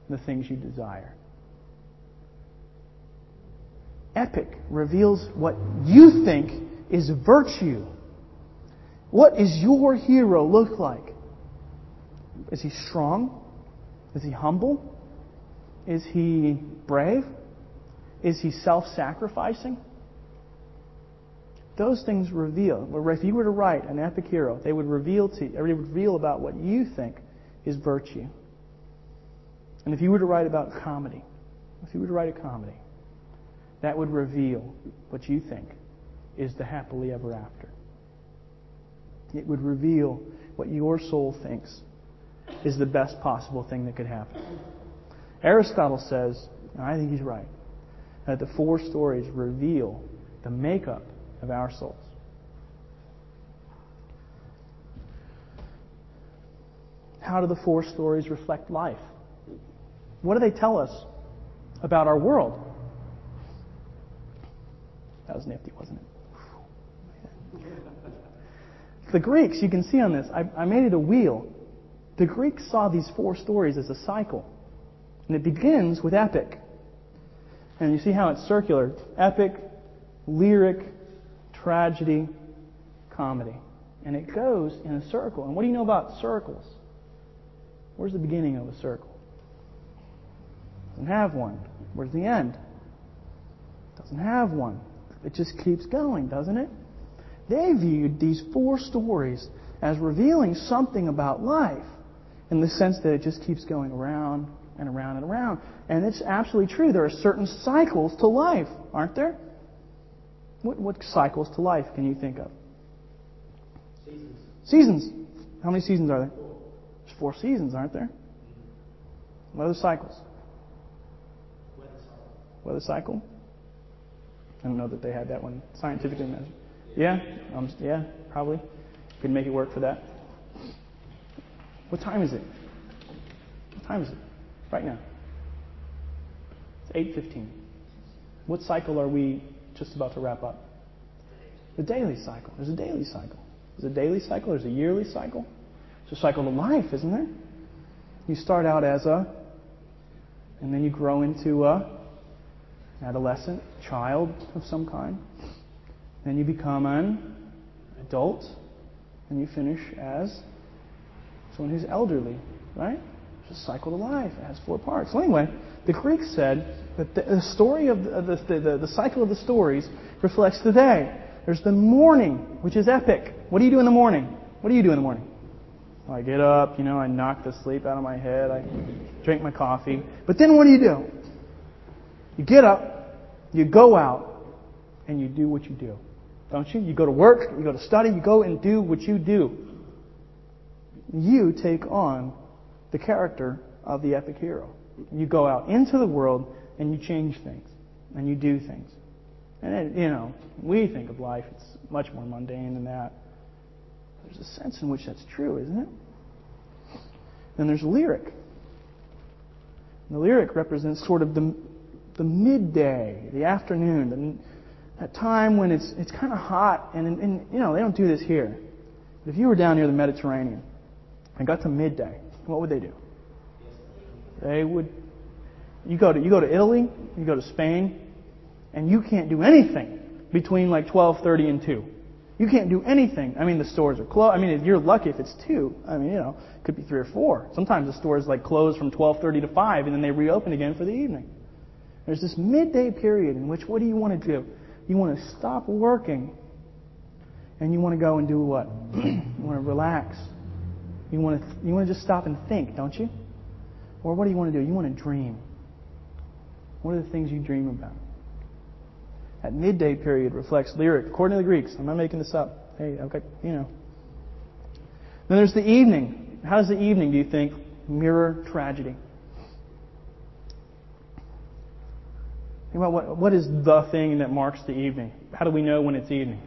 the things you desire. Epic reveals what you think is virtue. What does your hero look like? Is he strong? Is he humble? Is he brave? Is he self sacrificing? Those things reveal. If you were to write an epic hero, they would reveal to you, would reveal about what you think is virtue. And if you were to write about comedy, if you were to write a comedy, that would reveal what you think is the happily ever after. It would reveal what your soul thinks is the best possible thing that could happen. Aristotle says, and I think he's right, that the four stories reveal the makeup of our souls. How do the four stories reflect life? What do they tell us about our world? That was nifty, wasn't it? The Greeks, you can see on this, I, I made it a wheel. The Greeks saw these four stories as a cycle. And it begins with epic. And you see how it's circular epic, lyric, tragedy, comedy. And it goes in a circle. And what do you know about circles? Where's the beginning of a circle? Doesn't have one. Where's the end? Doesn't have one. It just keeps going, doesn't it? They viewed these four stories as revealing something about life in the sense that it just keeps going around and around and around. And it's absolutely true. There are certain cycles to life, aren't there? What, what cycles to life can you think of? Seasons. Seasons. How many seasons are there? There's four seasons, aren't there? What are the cycles? Weather cycle. Weather cycle? I don't know that they had that one scientifically measured. Yeah? Um, yeah, probably. Could make it work for that. What time is it? What time is it? Right now. It's 8.15. What cycle are we just about to wrap up? The daily cycle. There's a daily cycle. There's a daily cycle. There's a yearly cycle. It's a cycle of life, isn't there? You start out as a, and then you grow into a adolescent, child of some kind. Then you become an adult, and you finish as someone who's elderly, right? A cycle to life. It has four parts. So anyway, the Greeks said that the, the story of the, the, the, the cycle of the stories reflects the day. There's the morning, which is epic. What do you do in the morning? What do you do in the morning? I get up, you know, I knock the sleep out of my head, I drink my coffee. But then what do you do? You get up, you go out, and you do what you do. Don't you? You go to work, you go to study, you go and do what you do. You take on the character of the epic hero. You go out into the world and you change things and you do things. And it, you know, we think of life, it's much more mundane than that. There's a sense in which that's true, isn't it? Then there's lyric. And the lyric represents sort of the, the midday, the afternoon, the, that time when it's, it's kind of hot, and, and, you know, they don't do this here. But if you were down near the Mediterranean and got to midday, what would they do? They would, you go to, you go to Italy, you go to Spain, and you can't do anything between like 12:30 and 2. You can't do anything. I mean, the stores are closed. I mean, if you're lucky if it's 2. I mean, you know, it could be 3 or 4. Sometimes the stores like close from 12:30 to 5 and then they reopen again for the evening. There's this midday period in which what do you want to do? You want to stop working and you want to go and do what? you want to relax. You want to you want to just stop and think, don't you? Or what do you want to do? You want to dream. What are the things you dream about? That midday period reflects lyric, according to the Greeks. I'm not making this up. Hey, I've got, you know. Then there's the evening. How does the evening, do you think, mirror tragedy? Think about what, what is the thing that marks the evening? How do we know when it's evening?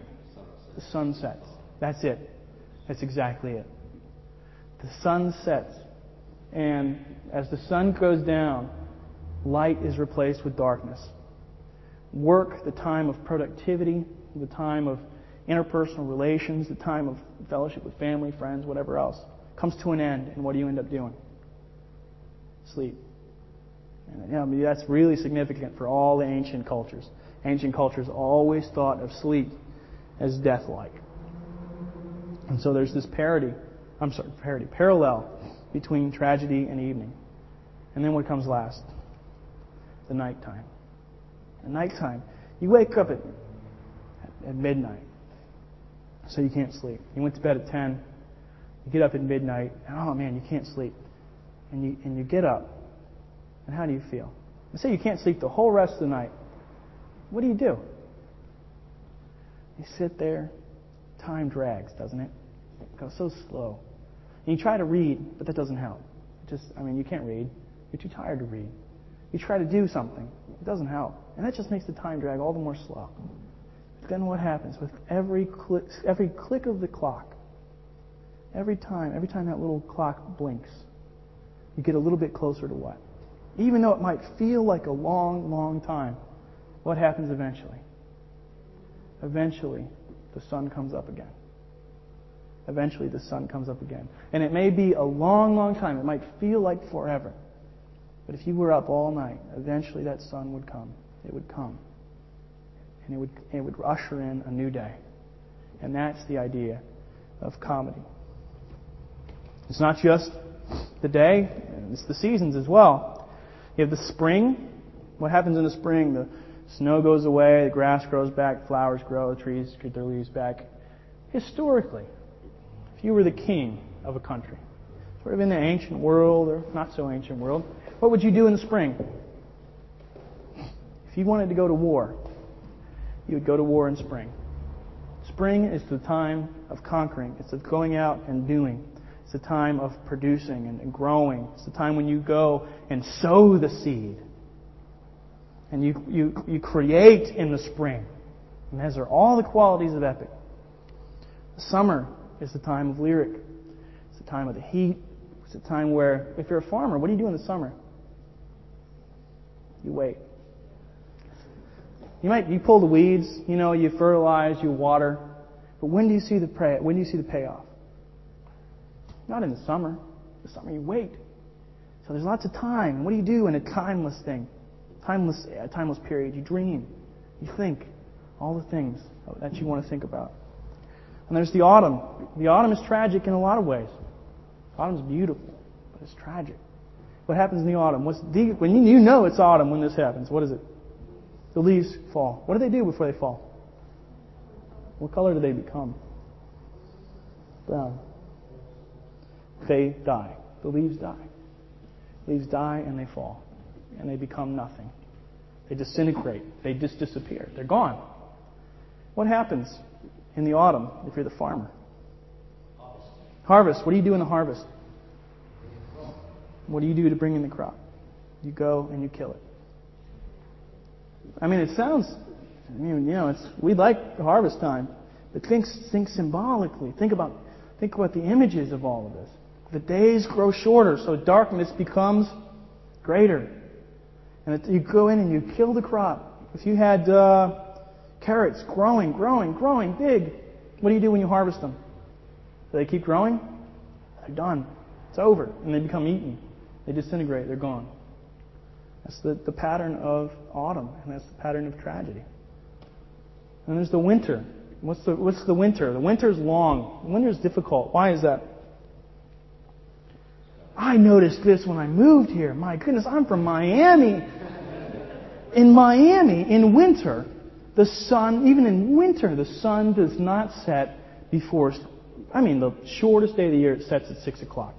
The sun sets. That's it. That's exactly it. The sun sets. And as the sun goes down, light is replaced with darkness. Work, the time of productivity, the time of interpersonal relations, the time of fellowship with family, friends, whatever else, comes to an end. And what do you end up doing? Sleep. And, you know, that's really significant for all the ancient cultures. Ancient cultures always thought of sleep as death-like. And so there's this parody, I'm sorry, parody, parallel between tragedy and evening. And then what comes last? The nighttime. The nighttime. You wake up at, at midnight, so you can't sleep. You went to bed at 10, you get up at midnight, and oh man, you can't sleep. and you, and you get up, and how do you feel? Let's say you can't sleep the whole rest of the night. What do you do? You sit there. Time drags, doesn't it? It goes so slow. And you try to read, but that doesn't help. Just, I mean, you can't read. You're too tired to read. You try to do something. It doesn't help. And that just makes the time drag all the more slow. But then what happens? With every click, every click of the clock, every time, every time that little clock blinks, you get a little bit closer to what? Even though it might feel like a long, long time, what happens eventually? Eventually, the sun comes up again. Eventually, the sun comes up again. And it may be a long, long time. It might feel like forever. But if you were up all night, eventually that sun would come. It would come. And it would, it would usher in a new day. And that's the idea of comedy. It's not just the day, it's the seasons as well. You have the spring. What happens in the spring? The snow goes away, the grass grows back, flowers grow, the trees get their leaves back. Historically, if you were the king of a country, sort of in the ancient world or not so ancient world, what would you do in the spring? If you wanted to go to war, you would go to war in spring. Spring is the time of conquering. It's of going out and doing. It's the time of producing and growing. It's the time when you go and sow the seed. And you, you, you create in the spring. And those are all the qualities of epic. The summer is the time of lyric. It's the time of the heat. It's the time where, if you're a farmer, what do you do in the summer? You wait. You might you pull the weeds, you know, you fertilize, you water, but when do you see the pay, when do you see the payoff? Not in the summer. The summer you wait. So there's lots of time. What do you do in a timeless thing? Timeless, a timeless period. You dream. You think. All the things that you want to think about. And there's the autumn. The autumn is tragic in a lot of ways. Autumn's beautiful, but it's tragic. What happens in the autumn? What's the, when you, know it's autumn when this happens, what is it? The leaves fall. What do they do before they fall? What color do they become? Brown. They die. The leaves die. Leaves die and they fall. And they become nothing. They disintegrate. They just disappear. They're gone. What happens in the autumn if you're the farmer? Harvest. What do you do in the harvest? What do you do to bring in the crop? You go and you kill it. I mean, it sounds, I mean, you know, it's, we like harvest time, but think, think symbolically. Think about, think about the images of all of this. The days grow shorter, so darkness becomes greater. And you go in and you kill the crop. If you had uh, carrots growing, growing, growing, big, what do you do when you harvest them? Do they keep growing? They're done. It's over. And they become eaten. They disintegrate. They're gone. That's the, the pattern of autumn, and that's the pattern of tragedy. And there's the winter. What's the, what's the winter? The winter is long. The is difficult. Why is that? I noticed this when I moved here. My goodness, I'm from Miami. In Miami, in winter, the sun, even in winter, the sun does not set before, I mean, the shortest day of the year, it sets at 6 o'clock.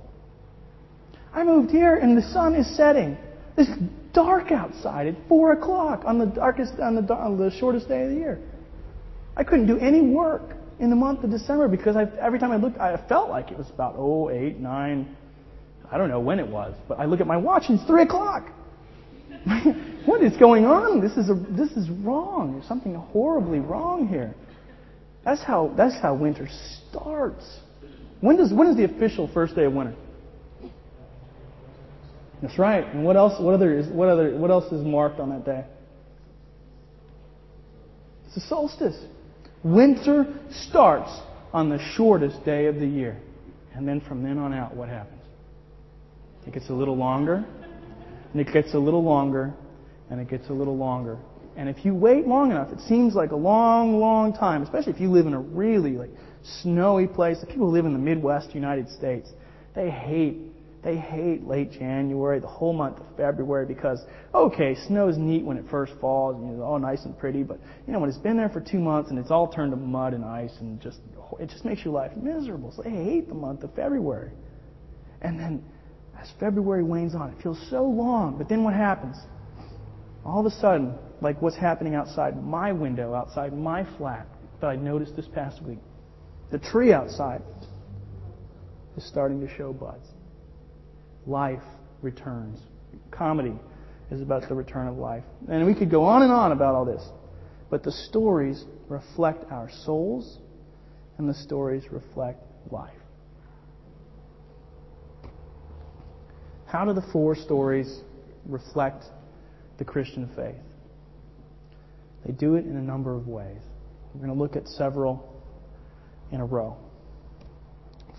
I moved here and the sun is setting. It's dark outside at 4 o'clock on the darkest, on the, on the shortest day of the year. I couldn't do any work in the month of December because I, every time I looked, I felt like it was about, oh, 8, 9, I don't know when it was, but I look at my watch and it's 3 o'clock. what is going on? This is, a, this is wrong. There's something horribly wrong here. That's how, that's how winter starts. When, does, when is the official first day of winter? That's right. And what else? What other? Is, what other? What else is marked on that day? It's the solstice. Winter starts on the shortest day of the year, and then from then on out, what happens? It gets a little longer, and it gets a little longer, and it gets a little longer. And if you wait long enough, it seems like a long, long time, especially if you live in a really like snowy place. The people who live in the Midwest United States, they hate they hate late January, the whole month of February, because, okay, snow is neat when it first falls, and it's all nice and pretty, but, you know, when it's been there for two months and it's all turned to mud and ice and just, it just makes your life miserable. So they hate the month of February. And then As February wanes on, it feels so long. But then what happens? All of a sudden, like what's happening outside my window, outside my flat, that I noticed this past week, the tree outside is starting to show buds. Life returns. Comedy is about the return of life. And we could go on and on about all this. But the stories reflect our souls, and the stories reflect life. How do the four stories reflect the Christian faith? They do it in a number of ways. We're going to look at several in a row.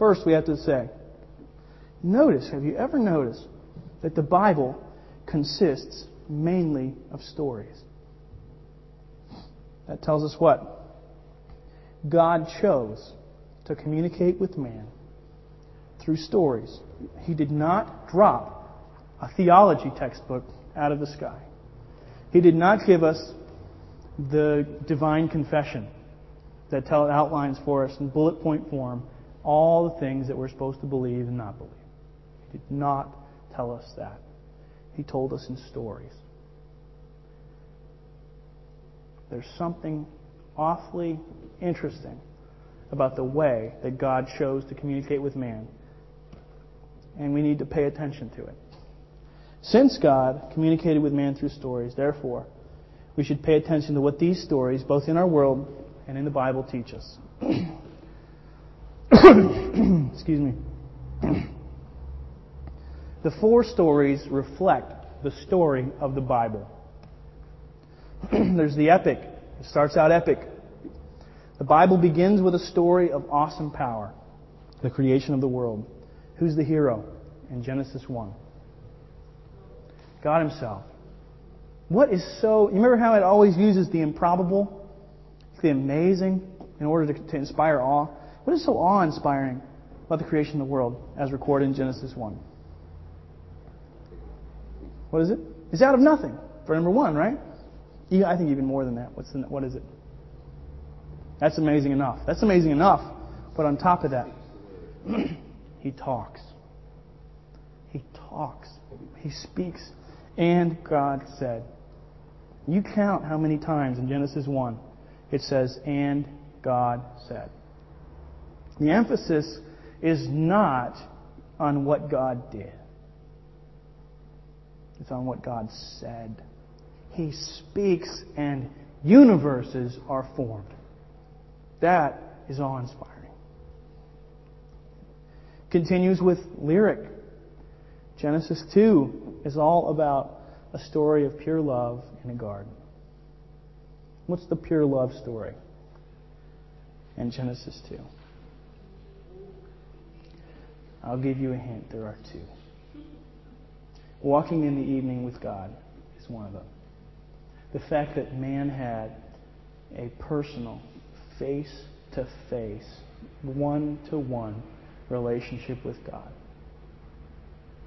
First, we have to say, notice, have you ever noticed that the Bible consists mainly of stories? That tells us what? God chose to communicate with man through stories. He did not drop a theology textbook out of the sky. He did not give us the divine confession that tell, outlines for us in bullet point form all the things that we're supposed to believe and not believe. He did not tell us that. He told us in stories. There's something awfully interesting about the way that God chose to communicate with man. And we need to pay attention to it. Since God communicated with man through stories, therefore, we should pay attention to what these stories, both in our world and in the Bible, teach us. Excuse me. the four stories reflect the story of the Bible. There's the epic. It starts out epic. The Bible begins with a story of awesome power, the creation of the world. Who's the hero in Genesis 1? God Himself. What is so. You remember how it always uses the improbable, the amazing, in order to, to inspire awe? What is so awe inspiring about the creation of the world as recorded in Genesis 1? What is it? It's out of nothing, for number one, right? I think even more than that. What's the, what is it? That's amazing enough. That's amazing enough. But on top of that, he talks. He talks. He speaks. And God said. You count how many times in Genesis 1 it says, and God said. The emphasis is not on what God did. It's on what God said. He speaks and universes are formed. That is awe inspiring. Continues with lyric. Genesis 2 is all about a story of pure love in a garden. What's the pure love story in Genesis 2? I'll give you a hint. There are two. Walking in the evening with God is one of them. The fact that man had a personal, face to face, one to one relationship with God.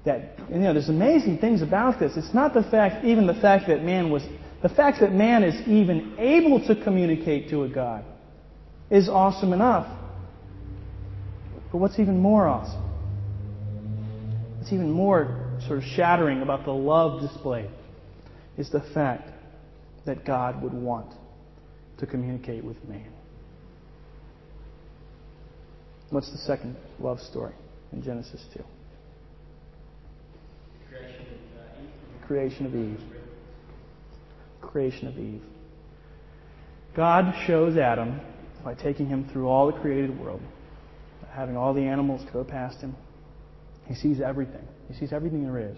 That you know, there's amazing things about this. It's not the fact, even the fact that man was, the fact that man is even able to communicate to a God is awesome enough. But what's even more awesome? What's even more sort of shattering about the love displayed is the fact that God would want to communicate with man. What's the second love story in Genesis 2? Uh, Creation of Eve. Creation of Eve. God shows Adam by taking him through all the created world, having all the animals go past him. He sees everything. He sees everything there is.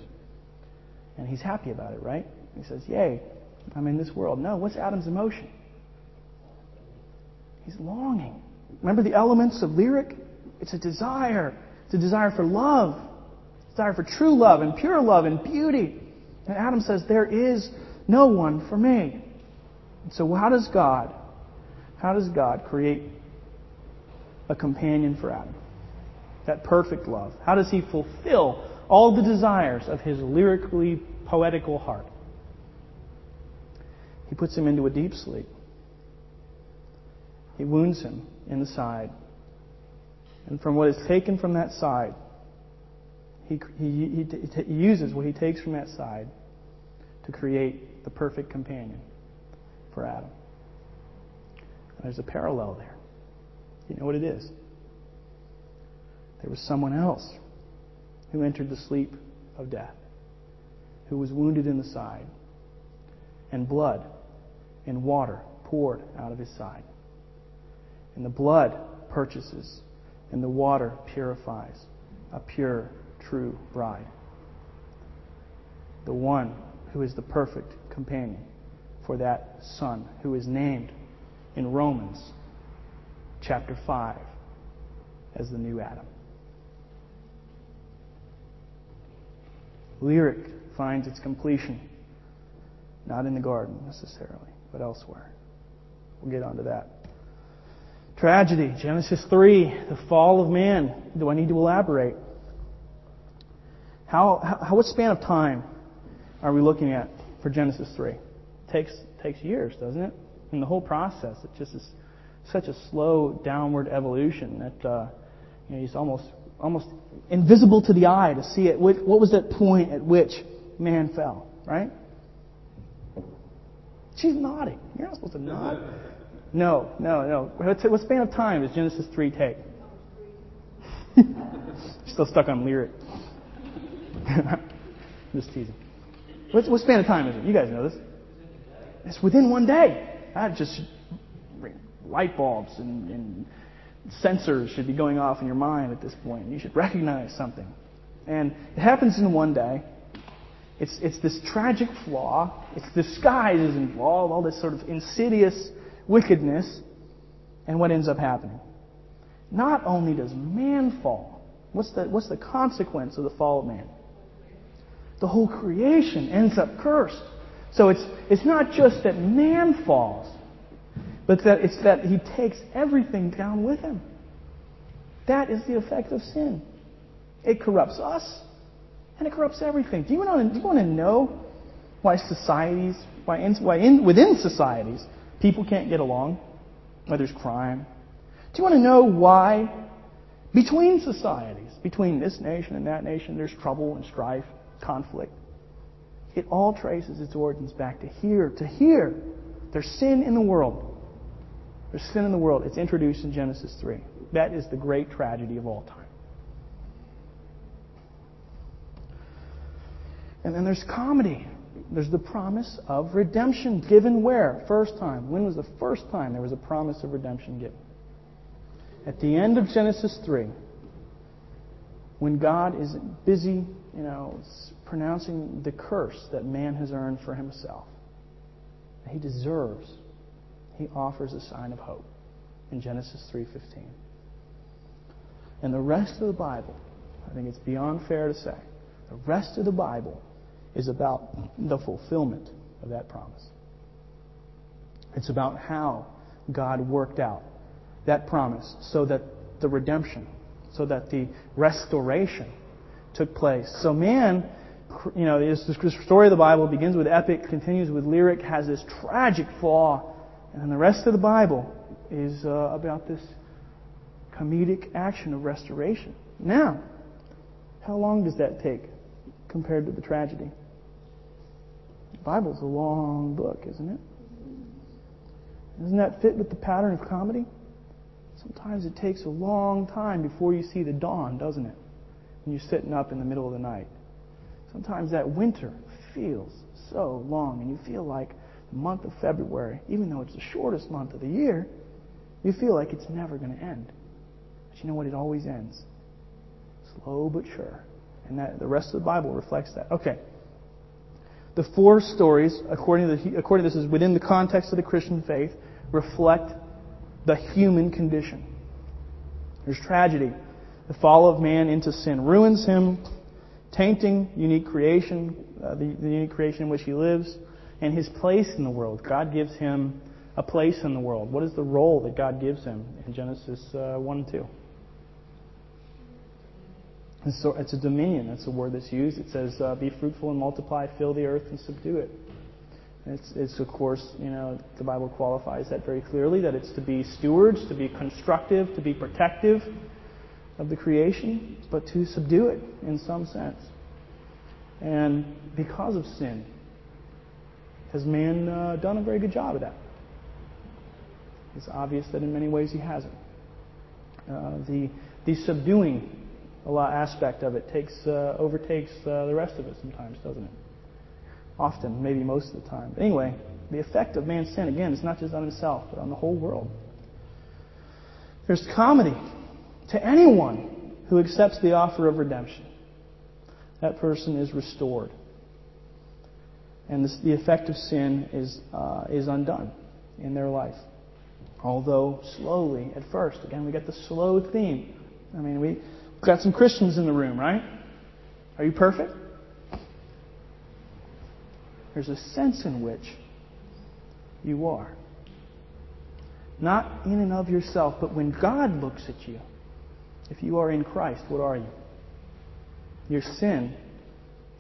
And he's happy about it, right? He says, Yay, I'm in this world. No, what's Adam's emotion? He's longing. Remember the elements of lyric? It's a desire. It's a desire for love, desire for true love and pure love and beauty. And Adam says, There is no one for me. And so, how does God, how does God create a companion for Adam? That perfect love. How does He fulfill all the desires of His lyrically poetical heart? He puts him into a deep sleep. He wounds him in the side. And from what is taken from that side, he, he, he, he uses what he takes from that side to create the perfect companion for Adam. There's a parallel there. You know what it is? There was someone else who entered the sleep of death, who was wounded in the side, and blood and water poured out of his side. And the blood purchases, and the water purifies a pure, true bride. The one who is the perfect companion for that son who is named in Romans chapter 5 as the new Adam. Lyric finds its completion not in the garden necessarily, but elsewhere. We'll get onto that. Tragedy, Genesis 3, the fall of man. Do I need to elaborate? How, how what span of time are we looking at for Genesis 3? It takes takes years, doesn't it? And the whole process, it just is such a slow downward evolution that uh, you know, it's almost almost invisible to the eye to see it. What, what was that point at which man fell? Right? She's nodding. You're not supposed to nod. No, no, no. What, span of time does Genesis 3 take? Still stuck on lyric. Just teasing. What, what span of time is it? You guys know this. It's within one day. Ah, I just light bulbs and, and sensors should be going off in your mind at this point. You should recognize something. And it happens in one day. It's, it's this tragic flaw. It's disguised as involved, all this sort of insidious wickedness. And what ends up happening? Not only does man fall, what's the, what's the consequence of the fall of man? The whole creation ends up cursed. So it's, it's not just that man falls, but that it's that he takes everything down with him. That is the effect of sin. It corrupts us, and it corrupts everything. Do you want to, do you want to know why societies, why, in, why in, within societies, people can't get along? Why there's crime? Do you want to know why between societies, between this nation and that nation, there's trouble and strife, conflict? It all traces its origins back to here. To here, there's sin in the world. There's sin in the world. It's introduced in Genesis 3. That is the great tragedy of all time. And then there's comedy. There's the promise of redemption given where? First time. When was the first time there was a promise of redemption given? At the end of Genesis 3, when God is busy, you know, pronouncing the curse that man has earned for himself, that he deserves, he offers a sign of hope in Genesis 3:15. And the rest of the Bible, I think it's beyond fair to say, the rest of the Bible is about the fulfillment of that promise. It's about how God worked out that promise so that the redemption, so that the restoration took place. So man, you know, the story of the Bible begins with epic, continues with lyric, has this tragic flaw, and then the rest of the Bible is uh, about this comedic action of restoration. Now, how long does that take compared to the tragedy? Bible's a long book, isn't it? Doesn't that fit with the pattern of comedy? Sometimes it takes a long time before you see the dawn, doesn't it? When you're sitting up in the middle of the night. Sometimes that winter feels so long, and you feel like the month of February, even though it's the shortest month of the year, you feel like it's never going to end. But you know what? It always ends. Slow but sure. And that, the rest of the Bible reflects that. Okay. The four stories, according to, the, according to this, is within the context of the Christian faith, reflect the human condition. There's tragedy. The fall of man into sin ruins him, tainting unique creation, uh, the, the unique creation in which he lives, and his place in the world. God gives him a place in the world. What is the role that God gives him in Genesis uh, 1 and 2? It's, a dominion. That's a word that's used. It says, uh, "Be fruitful and multiply, fill the earth and subdue it." It's, it's, of course, you know, the Bible qualifies that very clearly that it's to be stewards, to be constructive, to be protective, of the creation, but to subdue it in some sense. And because of sin, has man uh, done a very good job of that? It's obvious that in many ways he hasn't. Uh, the, the subduing aspect of it takes uh, overtakes uh, the rest of it sometimes, doesn't it? Often, maybe most of the time. But anyway, the effect of man's sin again is not just on himself, but on the whole world. There's comedy to anyone who accepts the offer of redemption. That person is restored, and this, the effect of sin is uh, is undone in their life. Although slowly at first. Again, we get the slow theme. I mean, we got some Christians in the room, right? Are you perfect? There's a sense in which you are. Not in and of yourself, but when God looks at you, if you are in Christ, what are you? Your sin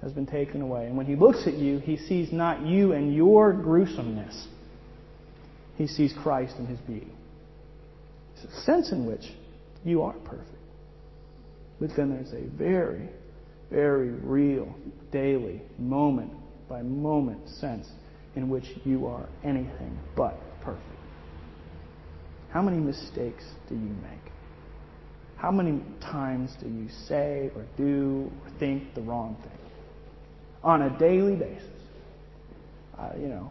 has been taken away. And when He looks at you, He sees not you and your gruesomeness, He sees Christ and His beauty. It's a sense in which you are perfect. But then there's a very, very real, daily, moment by moment sense in which you are anything but perfect. How many mistakes do you make? How many times do you say or do or think the wrong thing? On a daily basis. Uh, you know,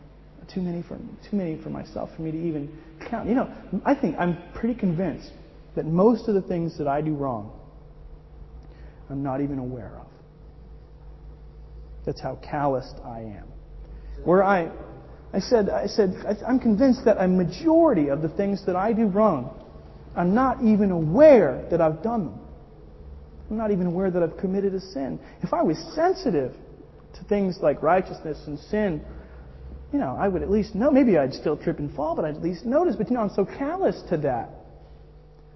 too many for too many for myself for me to even count. You know, I think I'm pretty convinced that most of the things that I do wrong I'm not even aware of. That's how calloused I am. Where I, I said, I said, I'm convinced that a majority of the things that I do wrong, I'm not even aware that I've done them. I'm not even aware that I've committed a sin. If I was sensitive to things like righteousness and sin, you know, I would at least know. Maybe I'd still trip and fall, but I'd at least notice. But you know, I'm so callous to that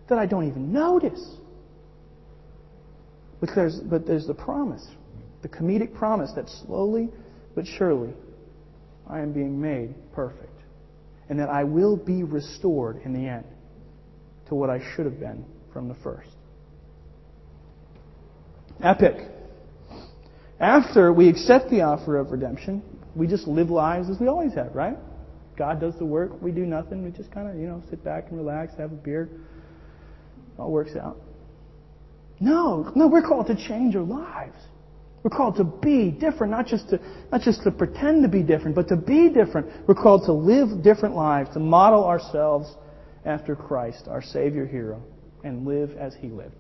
that I don't even notice. But there's, but there's the promise, the comedic promise that slowly but surely I am being made perfect. And that I will be restored in the end to what I should have been from the first. Epic. After we accept the offer of redemption, we just live lives as we always have, right? God does the work, we do nothing, we just kind of, you know, sit back and relax, have a beer. It all works out. No, no, we're called to change our lives. We're called to be different, not just to, not just to pretend to be different, but to be different. We're called to live different lives, to model ourselves after Christ, our Savior hero, and live as He lived.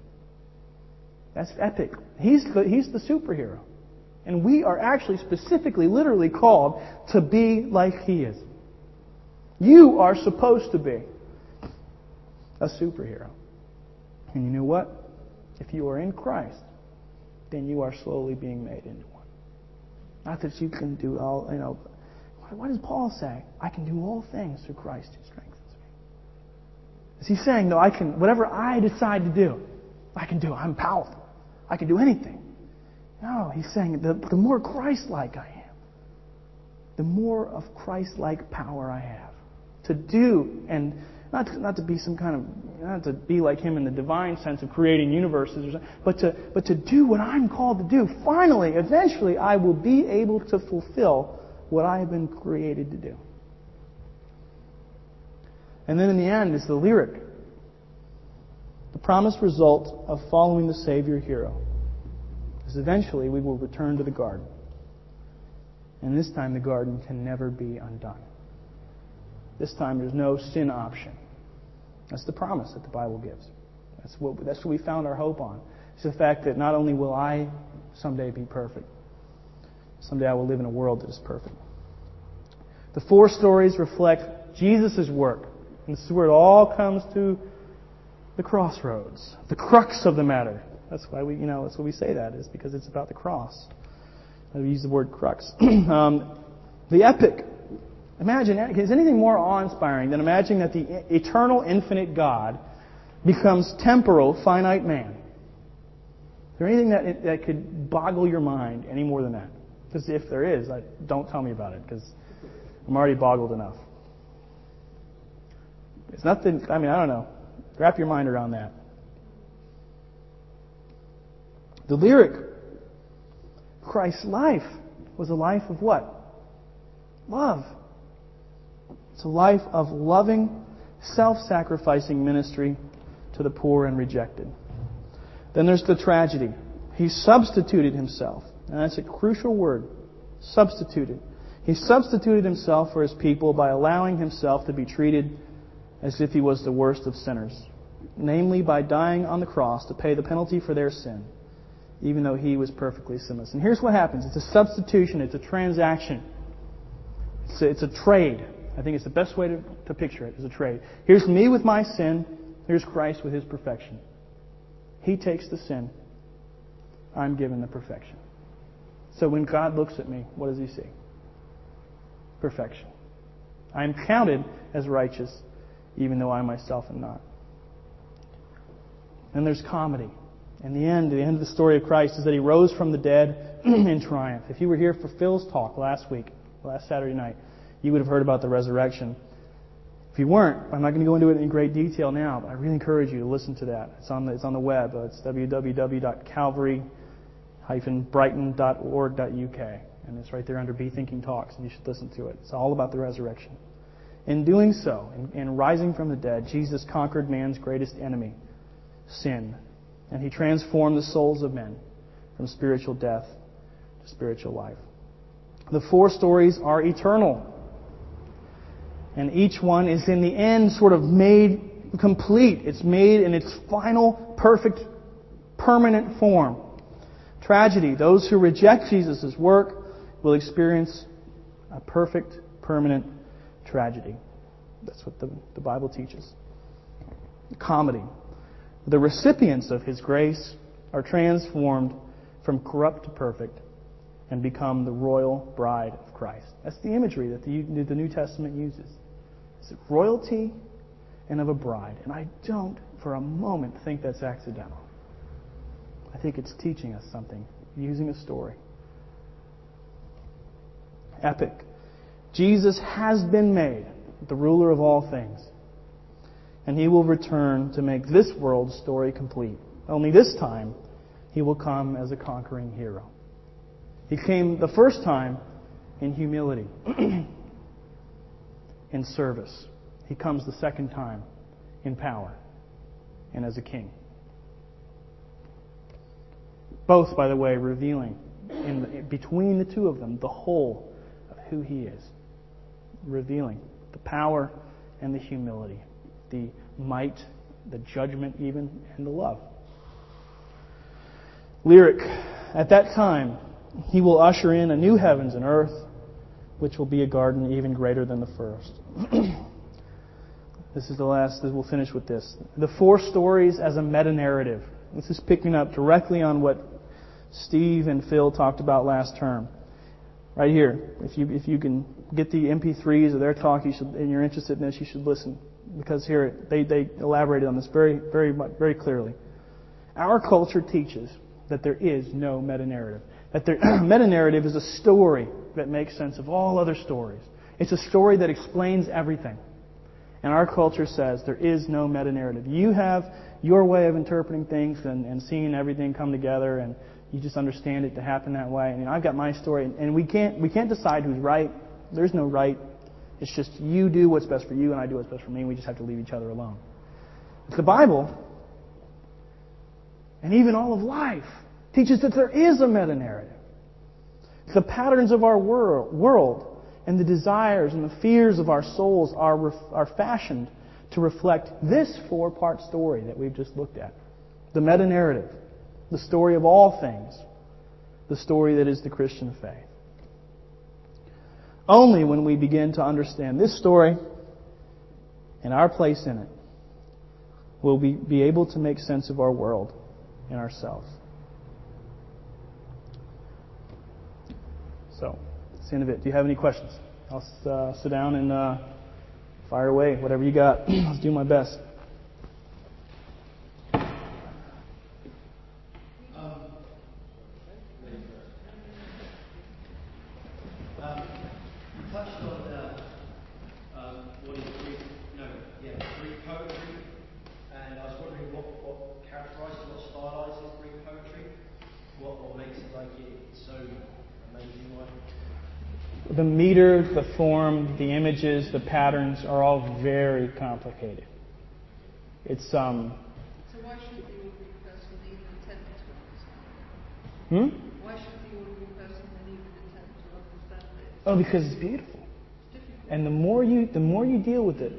That's epic. He's the, he's the superhero. And we are actually specifically, literally called to be like He is. You are supposed to be a superhero. And you know what? If you are in Christ, then you are slowly being made into one. Not that you can do all, you know. What does Paul say? I can do all things through Christ who strengthens me. Is he saying, no, I can, whatever I decide to do, I can do. I'm powerful. I can do anything. No, he's saying the, the more Christ like I am, the more of Christ like power I have to do and not to, not to be some kind of not to be like him in the divine sense of creating universes, but to, but to do what I'm called to do. Finally, eventually, I will be able to fulfill what I have been created to do. And then in the end is the lyric. The promised result of following the Savior hero is eventually we will return to the garden. And this time the garden can never be undone. This time there's no sin option. That's the promise that the Bible gives. That's what, that's what we found our hope on. It's the fact that not only will I someday be perfect, someday I will live in a world that is perfect. The four stories reflect Jesus' work. And this is where it all comes to the crossroads, the crux of the matter. That's why we, you know, that's why we say that, is because it's about the cross. I use the word crux. um, the epic Imagine, is anything more awe-inspiring than imagining that the eternal, infinite God becomes temporal, finite man? Is there anything that, that could boggle your mind any more than that? Because if there is, I, don't tell me about it, because I'm already boggled enough. It's nothing, I mean, I don't know. Wrap your mind around that. The lyric, Christ's life, was a life of what? Love. It's a life of loving, self sacrificing ministry to the poor and rejected. Then there's the tragedy. He substituted himself. And that's a crucial word. Substituted. He substituted himself for his people by allowing himself to be treated as if he was the worst of sinners, namely by dying on the cross to pay the penalty for their sin, even though he was perfectly sinless. And here's what happens it's a substitution, it's a transaction, it's a, it's a trade. I think it's the best way to, to picture it as a trade. Here's me with my sin, here's Christ with his perfection. He takes the sin, I'm given the perfection. So when God looks at me, what does he see? Perfection. I am counted as righteous, even though I myself am not. And there's comedy. In the end, the end of the story of Christ is that he rose from the dead in triumph. If you were here for Phil's talk last week, last Saturday night, you would have heard about the resurrection. If you weren't, I'm not going to go into it in great detail now, but I really encourage you to listen to that. It's on the, it's on the web. Uh, it's www.calvary-brighton.org.uk. And it's right there under Be Thinking Talks, and you should listen to it. It's all about the resurrection. In doing so, in, in rising from the dead, Jesus conquered man's greatest enemy, sin. And he transformed the souls of men from spiritual death to spiritual life. The four stories are eternal. And each one is in the end sort of made complete. It's made in its final, perfect, permanent form. Tragedy. Those who reject Jesus' work will experience a perfect, permanent tragedy. That's what the, the Bible teaches. Comedy. The recipients of His grace are transformed from corrupt to perfect and become the royal bride of Christ. That's the imagery that the, the New Testament uses. It's royalty and of a bride. And I don't for a moment think that's accidental. I think it's teaching us something, using a story. Epic. Jesus has been made the ruler of all things. And he will return to make this world's story complete. Only this time, he will come as a conquering hero. He came the first time in humility, in service. He comes the second time in power and as a king. Both, by the way, revealing in, between the two of them the whole of who he is. Revealing the power and the humility, the might, the judgment, even, and the love. Lyric. At that time, he will usher in a new heavens and earth, which will be a garden even greater than the first. this is the last, we'll finish with this. The four stories as a meta narrative. This is picking up directly on what Steve and Phil talked about last term. Right here. If you, if you can get the MP3s of their talk you should, and you're interested in this, you should listen. Because here, they, they elaborated on this very, very, very clearly. Our culture teaches that there is no meta narrative. That the meta narrative is a story that makes sense of all other stories. It's a story that explains everything. And our culture says there is no meta narrative. You have your way of interpreting things and, and seeing everything come together, and you just understand it to happen that way. And I've got my story, and we can't we can't decide who's right. There's no right. It's just you do what's best for you, and I do what's best for me. And we just have to leave each other alone. It's the Bible, and even all of life, teaches that there is a meta narrative. The patterns of our world and the desires and the fears of our souls are, are fashioned to reflect this four part story that we've just looked at. The meta narrative, the story of all things, the story that is the Christian faith. Only when we begin to understand this story and our place in it will we be able to make sense of our world and ourselves. So, that's the end of it. Do you have any questions? I'll uh, sit down and uh, fire away, whatever you got. I'll do my best. The meter, the form, the images, the patterns are all very complicated. It's um. So why should the ordinary person even attempt to understand? Hmm? Why should the then even attempt to understand it? Oh, because it's beautiful. It's. And the more you the more you deal with it,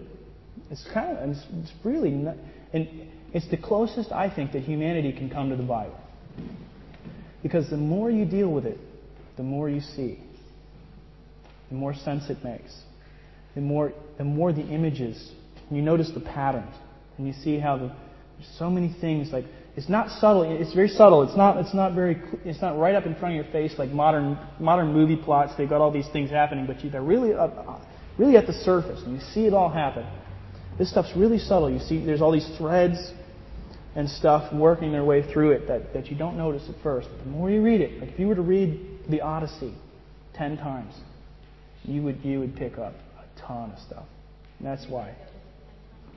it's kind of it's, it's really not, and it's the closest I think that humanity can come to the Bible. Because the more you deal with it, the more you see, the more sense it makes, the more the more the images. You notice the patterns, and you see how the, there's so many things like it's not subtle. It's very subtle. It's not. It's not very. It's not right up in front of your face like modern modern movie plots. They've got all these things happening, but you, they're really up, really at the surface, and you see it all happen. This stuff's really subtle. You see, there's all these threads and stuff working their way through it that, that you don't notice at first. But the more you read it, like if you were to read the Odyssey ten times, you would you would pick up a ton of stuff. And that's why.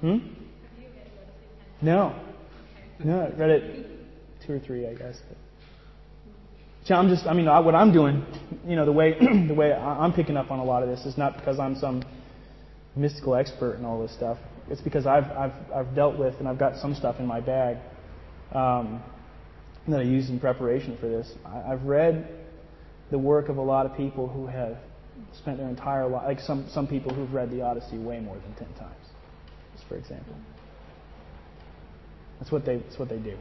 Hmm? No. No, I read it two or three, I guess. So I'm just, I mean, I, what I'm doing, you know, the way the way I'm picking up on a lot of this is not because I'm some mystical expert and all this stuff. It's because I've I've I've dealt with and I've got some stuff in my bag um, that I use in preparation for this. I, I've read the work of a lot of people who have spent their entire life, like some some people who've read the Odyssey way more than ten times, just for example. That's what they that's what they do.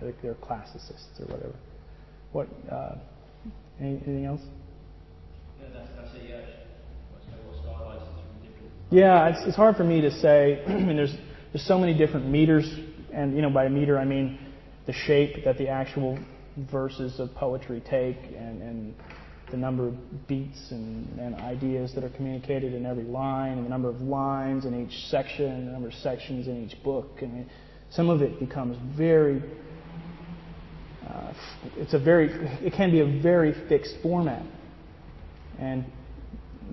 They're, they're classicists or whatever. What? Uh, any, anything else? Yeah, that's, that's yeah. What's, what stylised is really different. Yeah, it's, it's hard for me to say. I mean, there's there's so many different meters, and you know, by meter I mean the shape that the actual verses of poetry take, and, and the number of beats and, and ideas that are communicated in every line, and the number of lines in each section, and the number of sections in each book. And some of it becomes very uh, it's a very it can be a very fixed format. And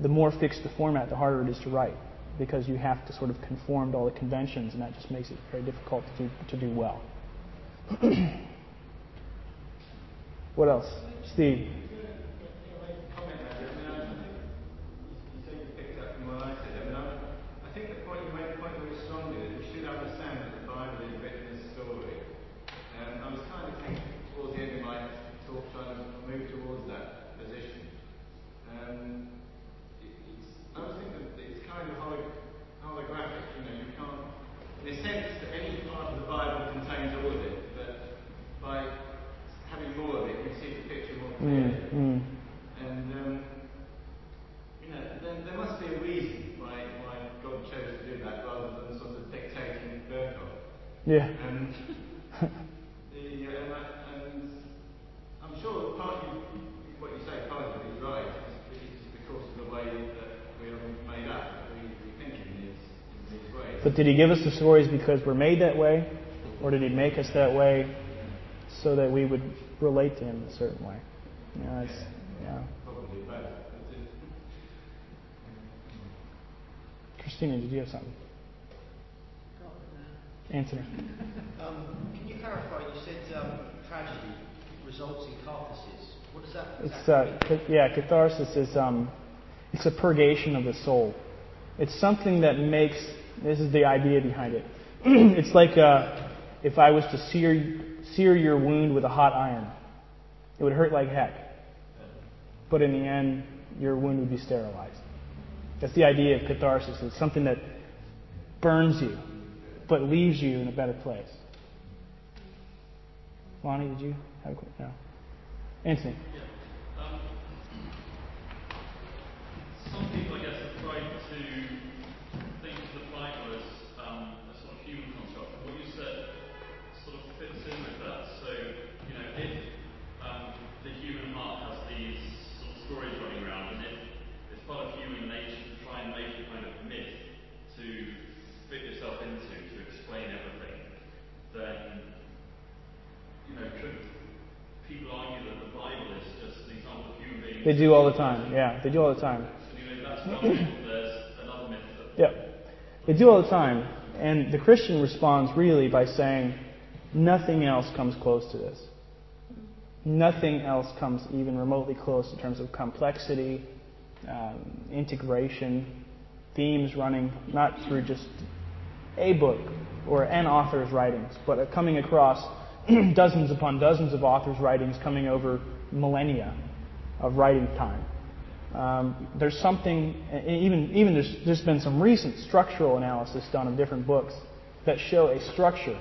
the more fixed the format the harder it is to write because you have to sort of conform to all the conventions and that just makes it very difficult to to do well. What else? Steve comment there. I mean, I think you say you picked up from what I said. I mean, I, I think the point you made, the point very strongly, that we should understand that the Bible is written as a story. Um, I was kind of thinking towards the end of my talk trying to move towards that position. Um, it, it's, I was thinking that it's kind of holo- holographic. You know, you can't, in a sense, that any part of the Bible contains all of it, but by having more of it, you see the picture more clearly. mm, mm. And um, you know, there, there must be a reason why, why God chose to do that rather than sort of dictating Berkov. Yeah And the and, I, and I'm sure partly what you say, part of it is right. It's, because of the way that we are made up. that We, we think in these in these ways. but did he give us the stories because we're made that way or did he make us that way so that we would relate to him a certain way yeah, it's, yeah. Probably both. Christina did you have something answer Um, can you clarify, you said um, tragedy results in catharsis. What does that It's exactly uh, ca- yeah, catharsis is um, it's a purgation of the soul. It's something that makes. This is the idea behind it. it's like uh, if I was to sear sear your wound with a hot iron, it would hurt like heck. But in the end, your wound would be sterilized. That's the idea of catharsis. It's something that burns you, but leaves you in a better place. Lonnie, did you have a quick? No. Anthony. Um, some people, I guess, have tried to think of the Bible as um, a sort of human construct. What you said sort of fits in with that. So, you know, if um, the human heart has these sort of stories running around, and if it's part of human nature to try and make a kind of myth to fit yourself into to explain everything, then you know, could people argue that the Bible is just an example of human beings? They do all the time. Yeah, they do all the time. You know, that's one myth. There's another myth that Yep. They do all the time. And the Christian responds really by saying, nothing else comes close to this. Nothing else comes even remotely close in terms of complexity um, integration, themes running not through just a book or an author's writings, but coming across dozens upon dozens of authors' writings coming over millennia of writing time. Um, there's something, even, even there's, there's been some recent structural analysis done of different books that show a structure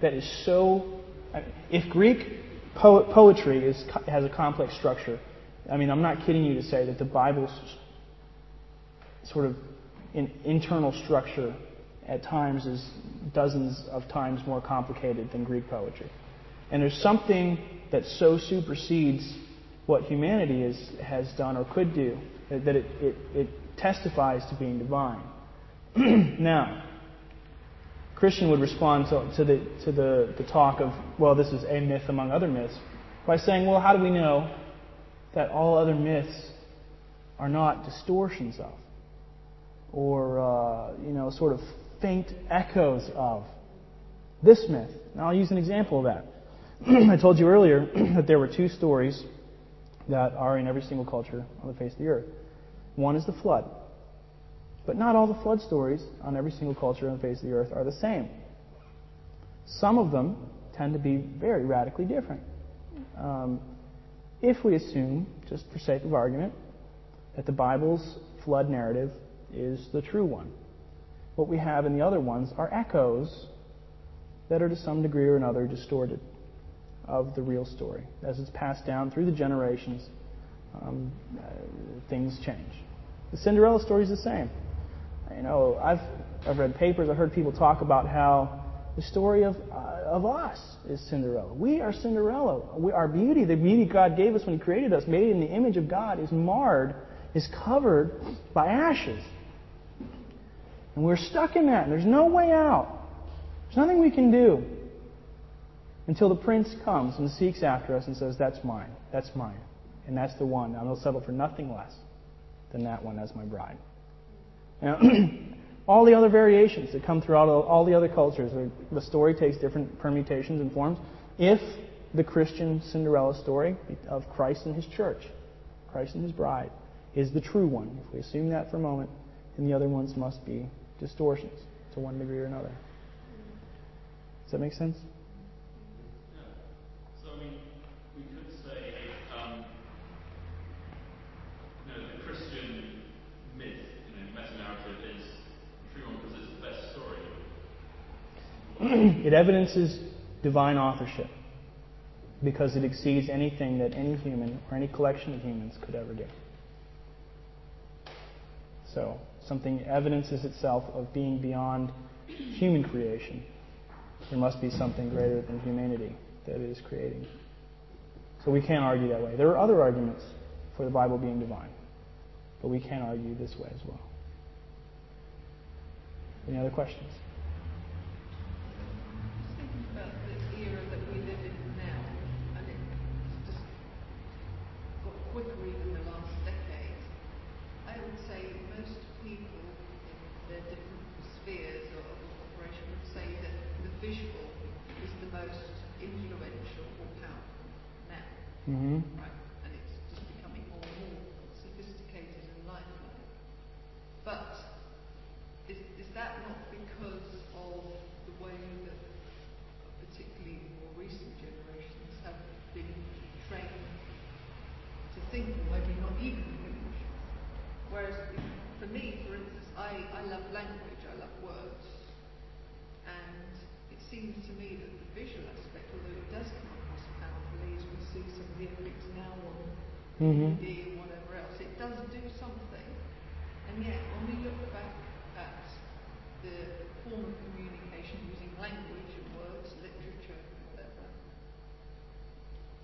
that is so. If Greek po- poetry is, has a complex structure, I mean, I'm not kidding you to say that the Bible's sort of in, internal structure at times is dozens of times more complicated than Greek poetry. And there's something that so supersedes what humanity is, has done or could do that it, it, it testifies to being divine. now, Christian would respond to, to, the, to the, the talk of, well, this is a myth among other myths, by saying, well, how do we know that all other myths are not distortions of, or, uh, you know, sort of faint echoes of this myth? Now, I'll use an example of that. I told you earlier that there were two stories that are in every single culture on the face of the earth. One is the flood. But not all the flood stories on every single culture on the face of the earth are the same. Some of them tend to be very radically different. Um, if we assume, just for sake of argument, that the Bible's flood narrative is the true one, what we have in the other ones are echoes that are to some degree or another distorted of the real story. As it's passed down through the generations, um, uh, things change. The Cinderella story is the same. You know, I've, I've read papers, I've heard people talk about how the story of, uh, of us is Cinderella. We are Cinderella. We, our beauty, the beauty God gave us when He created us, made in the image of God, is marred, is covered by ashes. And we're stuck in that, and there's no way out. There's nothing we can do until the prince comes and seeks after us and says, That's mine. That's mine. And that's the one. And I'll settle for nothing less than that one as my bride. Now, all the other variations that come throughout all the other cultures, the story takes different permutations and forms. If the Christian Cinderella story of Christ and his church, Christ and his bride, is the true one, if we assume that for a moment, then the other ones must be distortions to one degree or another. Does that make sense? it evidences divine authorship because it exceeds anything that any human or any collection of humans could ever do. So, something evidences itself of being beyond human creation. There must be something greater than humanity that is creating. So we can't argue that way. There are other arguments for the Bible being divine, but we can argue this way as well. Any other questions? Mm-hmm. Right? And it's just becoming more and more sophisticated and lifelike. But is, is that not because of the way that particularly more recent generations have been trained to think, or maybe not even think? Whereas for me, for instance, I, I love language, I love words. And it seems to me that the visual aspect, although it does come see some of the epics now on mm-hmm. DVD and whatever else. It does do something. And yet, when we look back at the form of communication using language and words, literature, whatever,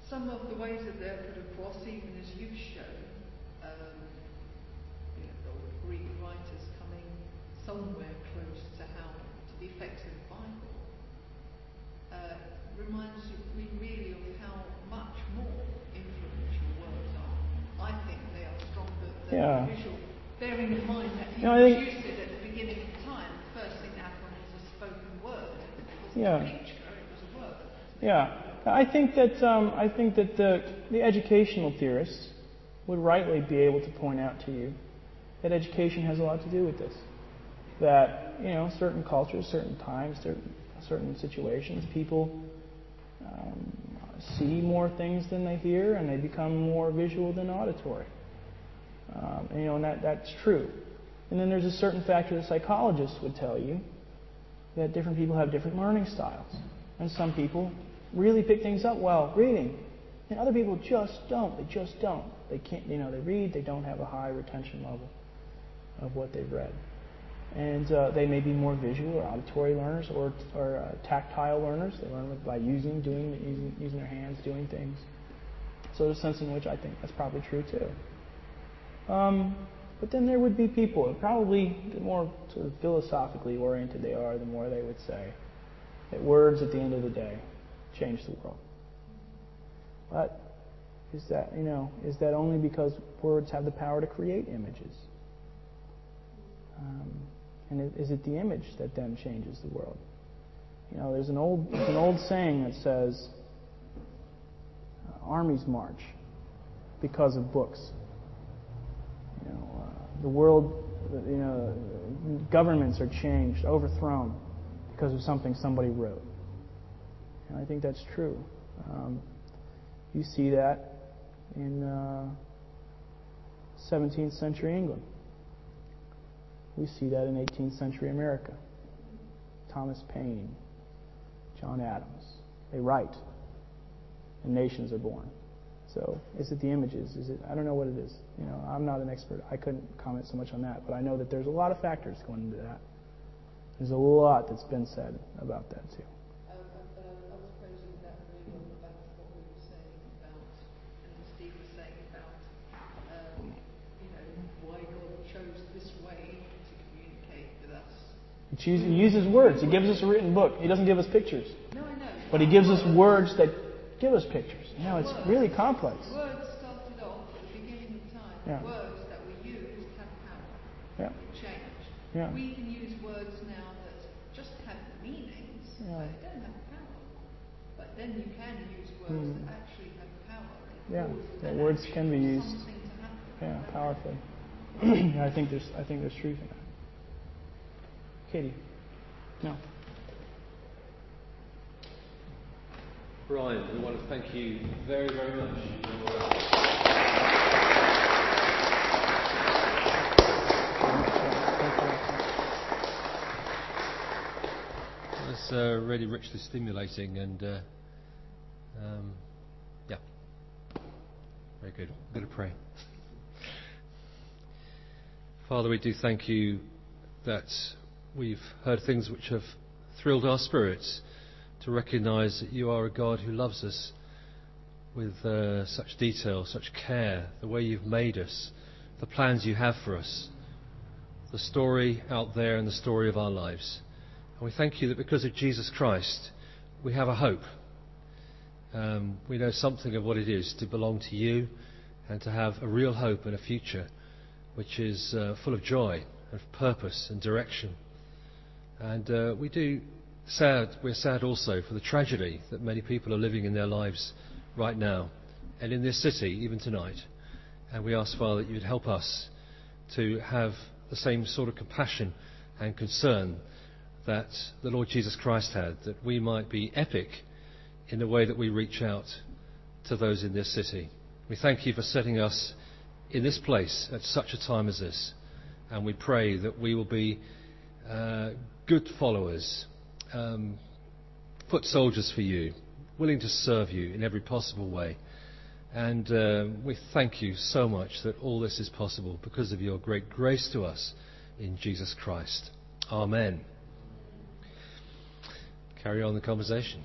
some of the ways that they're put across, even as you've shown, um, you know, the Greek writers coming somewhere close to how to the effects of the Bible, uh, reminds me really of how much more influential words are. I think they are stronger than yeah. visual. Bearing in mind that you, know, produced it at the beginning of time, the first thing that happened was a spoken word. It yeah. picture, it was a word. Yeah. I think that um, I think that the, the educational theorists would rightly be able to point out to you that education has a lot to do with this. That, you know, certain cultures, certain times, certain, certain situations, people um, see more things than they hear and they become more visual than auditory. Um, and, you know, and that, that's true. And then there's a certain factor that psychologists would tell you that different people have different learning styles. And some people really pick things up well reading. And other people just don't. They just don't. They can't, you know, they read, they don't have a high retention level of what they've read. And uh, they may be more visual or auditory learners or, or uh, tactile learners. They learn by using, doing, using, using their hands, doing things. So there's a sense in which I think that's probably true too. Um, but then there would be people, and probably the more sort of philosophically oriented they are, the more they would say that words at the end of the day change the world. But is that, you know, is that only because words have the power to create images? Um, and is it the image that then changes the world? You know, there's an old, there's an old saying that says, uh, armies march because of books. You know, uh, the world, you know, governments are changed, overthrown because of something somebody wrote. And I think that's true. Um, you see that in uh, 17th century England. We see that in 18th century America. Thomas Paine, John Adams. They write, and nations are born. So, is it the images? Is it? I don't know what it is. You know, I'm not an expert. I couldn't comment so much on that, but I know that there's a lot of factors going into that. There's a lot that's been said about that too. Um, but I, I was posing that really on the back of what we were saying about, and Steve was saying about, um, you know, why God chose this way to communicate with us. He, uses words. He gives us a written book. He doesn't give us pictures, No, I know. but he gives us words that give us pictures. You know, it's really complex. Words started off at the beginning of time. Yeah. Words that we use have power. Yeah. Change. Yeah. We can use words now that just have meanings, Yeah. but they don't have power. But then you can use words Hmm. that actually have power. Yeah, that words can be used. Something to happen. Yeah, powerfully. I think there's I think there's truth in that. Katie. No. Brian, we want to thank you very, very much. It's uh, really richly stimulating and uh, um, yeah, very good. I'm going to pray. Father, we do thank you that we've heard things which have thrilled our spirits to recognize that you are a God who loves us with uh, such detail, such care, the way you've made us, the plans you have for us, the story out there and the story of our lives. And we thank you that because of Jesus Christ, we have a hope. Um, we know something of what it is to belong to you and to have a real hope and a future which is uh, full of joy and purpose and direction. And uh, we do sad, we're sad also for the tragedy that many people are living in their lives right now and in this city, even tonight. And we ask, Father, that you would help us to have the same sort of compassion and concern that the Lord Jesus Christ had, that we might be epic in the way that we reach out to those in this city. We thank you for setting us in this place at such a time as this. And we pray that we will be uh, good followers, um, foot soldiers for you, willing to serve you in every possible way. And uh, we thank you so much that all this is possible because of your great grace to us in Jesus Christ. Amen. Carry on the conversation.